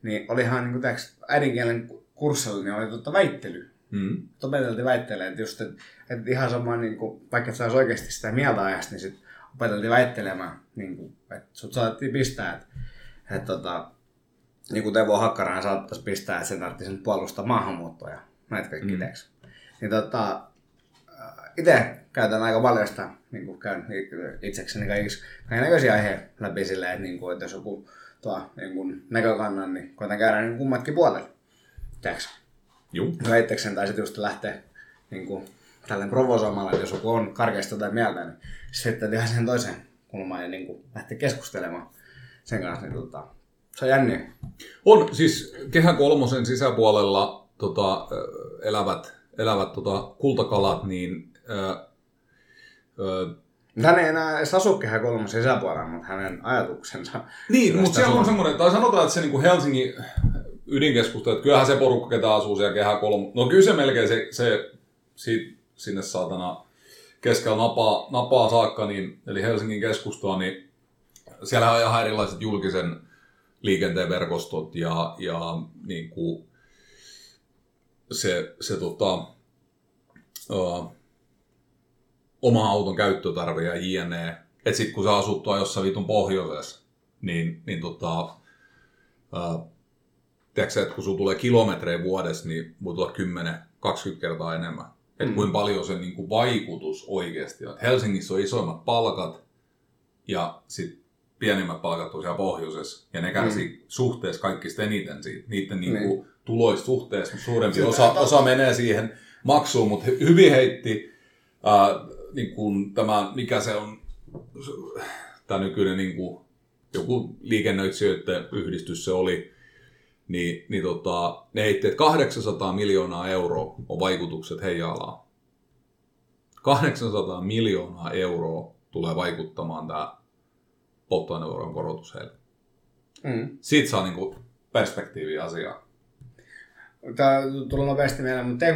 Speaker 1: niin olihan niin kuin äidinkielen kurssilla, niin oli totta väittely.
Speaker 2: Mm.
Speaker 1: Opeteltiin väittelemään, että just, että, että ihan sama, niin kuin, vaikka et saisi oikeasti sitä mieltä ajasta, niin sit opeteltiin väittelemään, niin kuin, että sut saatettiin pistää, että, että tota, niin kuin Teuvo Hakkarahan saattaisi pistää, että sen tarvitsisi nyt puolustaa maahanmuuttoa ja näitä kaikki mm. Niin tota, itse käytän aika paljon sitä, niin kuin käyn itsekseni kaikiksi näköisiä aiheita läpi silleen, että, niin kuin, että jos joku tuo niin kuin näkökannan, niin koitan käydä niin kummatkin puolelle. Tiedätkö?
Speaker 2: Juu.
Speaker 1: väitteekseen tai sitten just lähtee niin kuin, tälleen provosoimalla, jos joku on karkeasti jotain mieltä, niin sitten ihan sen toisen kulmaan ja niin kuin, lähtee keskustelemaan sen kanssa. Niin, tota, se on jänniä.
Speaker 2: On siis Kehä kolmosen sisäpuolella tota, elävät, elävät tota, kultakalat, niin ö, ö,
Speaker 1: Hän ei enää edes asu kehä kolmosen sisäpuolella, mutta hänen ajatuksensa.
Speaker 2: Niin, mutta siellä on semmoinen, tai sanotaan, että se niin kuin Helsingin ydinkeskusta, että kyllähän se porukka, ketä asuu siellä kehä kolmo, no kyllä se melkein se, se siitä, sinne saatana keskellä napaa, napaa saakka, niin, eli Helsingin keskustaa, niin siellä on ihan erilaiset julkisen liikenteen verkostot ja, ja niin kuin se, se tota, ö, oma auton käyttötarve ja jne. Et sit kun sä asut tuolla jossain vitun pohjoisessa, niin, niin tota, ää, tiedätkö että kun sulla tulee kilometrejä vuodessa, niin voi tulla 10-20 kertaa enemmän. Että
Speaker 1: Mm.
Speaker 2: kuinka paljon se niin kuin vaikutus oikeasti on. Helsingissä on isoimmat palkat ja sitten pienimmät palkat on siellä pohjoisessa. Ja ne kärsii mm. suhteessa kaikista eniten siitä. Niiden niin kuin, tuloista suhteessa suurempi osa, osa menee siihen maksuun, mutta hy- hyvin heitti ää, niin kuin tämä, mikä se on, tämä nykyinen niin kuin, joku liikennöitsijöiden yhdistys se oli, niin, niin tota, ne heitti, että 800 miljoonaa euroa on vaikutukset heidän alaan. 800 miljoonaa euroa tulee vaikuttamaan tämä polttoaineveron korotus heille.
Speaker 1: Mm.
Speaker 2: Siitä saa niinku perspektiiviä asiaa.
Speaker 1: Tämä tulee nopeasti mieleen, mutta ei,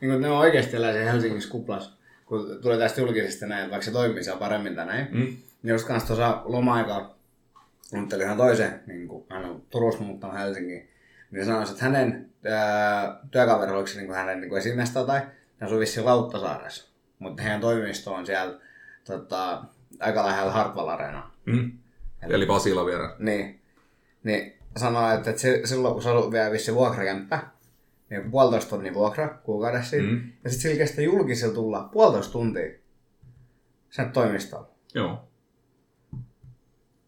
Speaker 1: niin ne on oikeasti tällaisia Helsingissä kuplassa, kun tulee tästä julkisesta näin, vaikka se toimii siellä paremmin tai näin.
Speaker 2: Mm?
Speaker 1: Niin just kanssa tuossa loma-aikaa kuuntelin ihan toisen, niin kuin, hän on Turusta muuttanut Helsinkiin, niin sanoi, että hänen ää, työkaveri oliko se niin kuin hänen niin kuin esimiestä tai ne asui vissiin Lauttasaaressa, mutta heidän toimisto on siellä tota, aika lähellä Hartwall Arena.
Speaker 2: Mm? Eli Pasila vielä.
Speaker 1: Niin, niin sanoi, että, että silloin kun se oli vielä vissi vuokrakämppä, niin puolitoista tonnin vuokra kuukaudessa siitä,
Speaker 2: Mm.
Speaker 1: ja sitten sillä kestää julkisella tulla puolitoista tuntia sen toimistolla.
Speaker 2: Joo.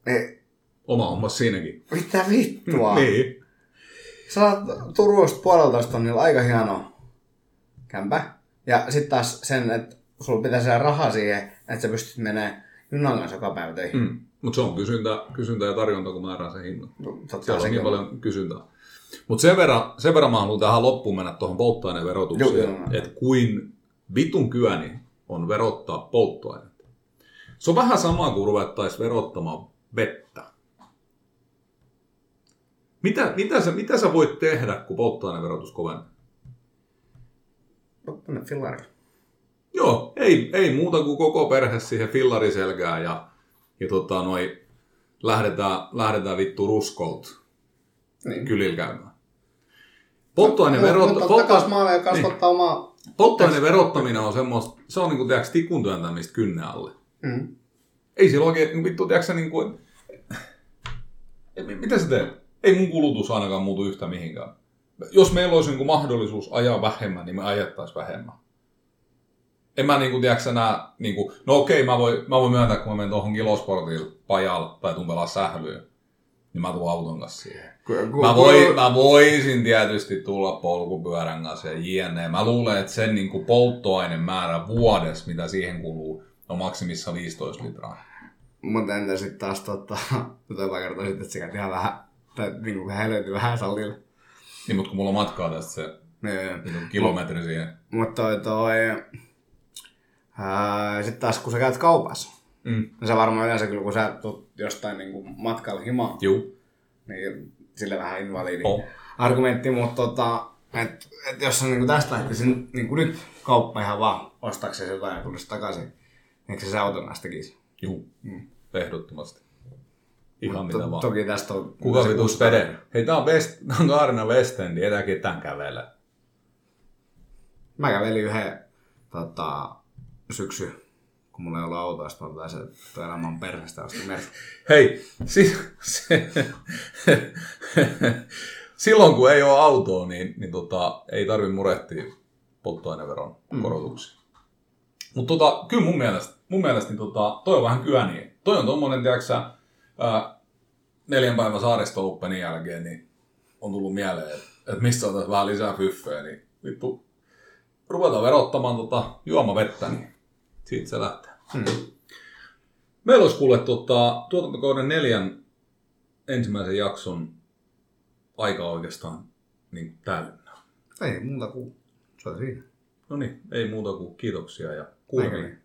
Speaker 1: Niin,
Speaker 2: Oma homma siinäkin.
Speaker 1: mitä vittua? *laughs*
Speaker 2: niin.
Speaker 1: Sä saat Turusta puolitoista tonnilla aika hieno kämpä. Ja sitten taas sen, että sulla pitäisi saada rahaa siihen, että sä pystyt menemään junan kanssa joka päivä töihin.
Speaker 2: Mm. Mutta se on kysyntä, kysyntä ja tarjonta, kun määrää sen hinnan.
Speaker 1: Totta
Speaker 2: Siellä on niin paljon kysyntää. Mutta sen verran, sen verran mä haluan tähän loppuun mennä tuohon polttoaineverotukseen, että kuin vitun kyöni on verottaa polttoainetta. Se on vähän sama kuin ruvettaisiin verottamaan vettä. Mitä, mitä, sä, mitä sä voit tehdä, kun polttoaineverotus kovenee?
Speaker 1: Loppuinen fillari.
Speaker 2: Joo, ei, ei muuta kuin koko perhe siihen fillariselkään ja, ja tota, noi, lähdetään, lähdetään vittu ruskolt
Speaker 1: Niin.
Speaker 2: kylillä käymään. Polttoaineverot,
Speaker 1: Mutta
Speaker 2: poltto,
Speaker 1: takas maalle ja kasvattaa niin. omaa...
Speaker 2: polttoaineen verottaminen on semmoista, se on niinku, tiiäks, tikun työntämistä kynnen alle.
Speaker 1: Mm.
Speaker 2: Ei sillä oikein, vittu, tiiäks, niinku, mitä sä teet? Ei mun kulutus ainakaan muutu yhtä mihinkään. Jos meillä olisi niinku mahdollisuus ajaa vähemmän, niin me ajettaisiin vähemmän. en mä niinku, tiedätkö, nää, niinku, no okei, mä voin, mä voin myöntää, kun mä menen tuohon Kilosportille pajalla tai tuun pelaa sählyä, niin mä tuun auton kanssa siihen. Mä, voi, mä voisin tietysti tulla polkupyörän kanssa ja jne. Mä luulen, että sen niin kuin polttoainemäärä vuodessa, mitä siihen kuluu, on maksimissa 15 litraa.
Speaker 1: Mutta entä sitten taas tota, tota *laughs* kertoo sitten, että se käyt ihan vähän, tai niinku helvetin vähän salilla.
Speaker 2: Niin, mutta kun mulla on matkaa tästä se
Speaker 1: Niin,
Speaker 2: niin kilometri siihen.
Speaker 1: Mutta toi toi... Sitten taas kun sä käyt kaupassa,
Speaker 2: Mm.
Speaker 1: niin sä varmaan yleensä kyllä kun sä tulet jostain niinku matkalla himaan,
Speaker 2: Juu.
Speaker 1: niin sille vähän invalidi
Speaker 2: Oh.
Speaker 1: argumentti, mutta tota, et, et jos sä niinku tästä lähtisin niinku nyt kauppa ihan vaan ostaksesi jotain ja tulisi takaisin, eikö se se auton kanssa tekisi?
Speaker 2: Juu. Ehdottomasti. Ihan
Speaker 1: To,
Speaker 2: mitä vaan.
Speaker 1: toki tästä on...
Speaker 2: Kuka vitus vede? Hei, tää on, West, *laughs* tää on Kaarina West End, ei tää ketään kävele.
Speaker 1: Mä kävelin yhden tota, syksy, kun mulla ei ollut autoa, sitten mä se toi elämän perheestä asti merkki. *laughs*
Speaker 2: Hei, si- se, *laughs* silloin kun ei ole autoa, niin, niin tota, ei tarvi murehtia polttoaineveron korotuksia. Mutta tota, kyllä mun mielestä, mun mielestä niin tota, toi on vähän kyöniä. Toi on tommonen, tiedätkö sä, ää, neljän päivän saaristo Openin jälkeen, niin on tullut mieleen, että, että mistä otat vähän lisää fyffeä, niin vittu, ruvetaan verottamaan tota juomavettä, niin siitä se lähtee.
Speaker 1: Hmm.
Speaker 2: Meillä olisi kuule tota, tuotantokauden neljän ensimmäisen jakson aika oikeastaan niin täynnä.
Speaker 1: Ei muuta kuin se on siinä.
Speaker 2: No niin, ei muuta kuin kiitoksia ja kuulemiin.
Speaker 1: Näkemiin.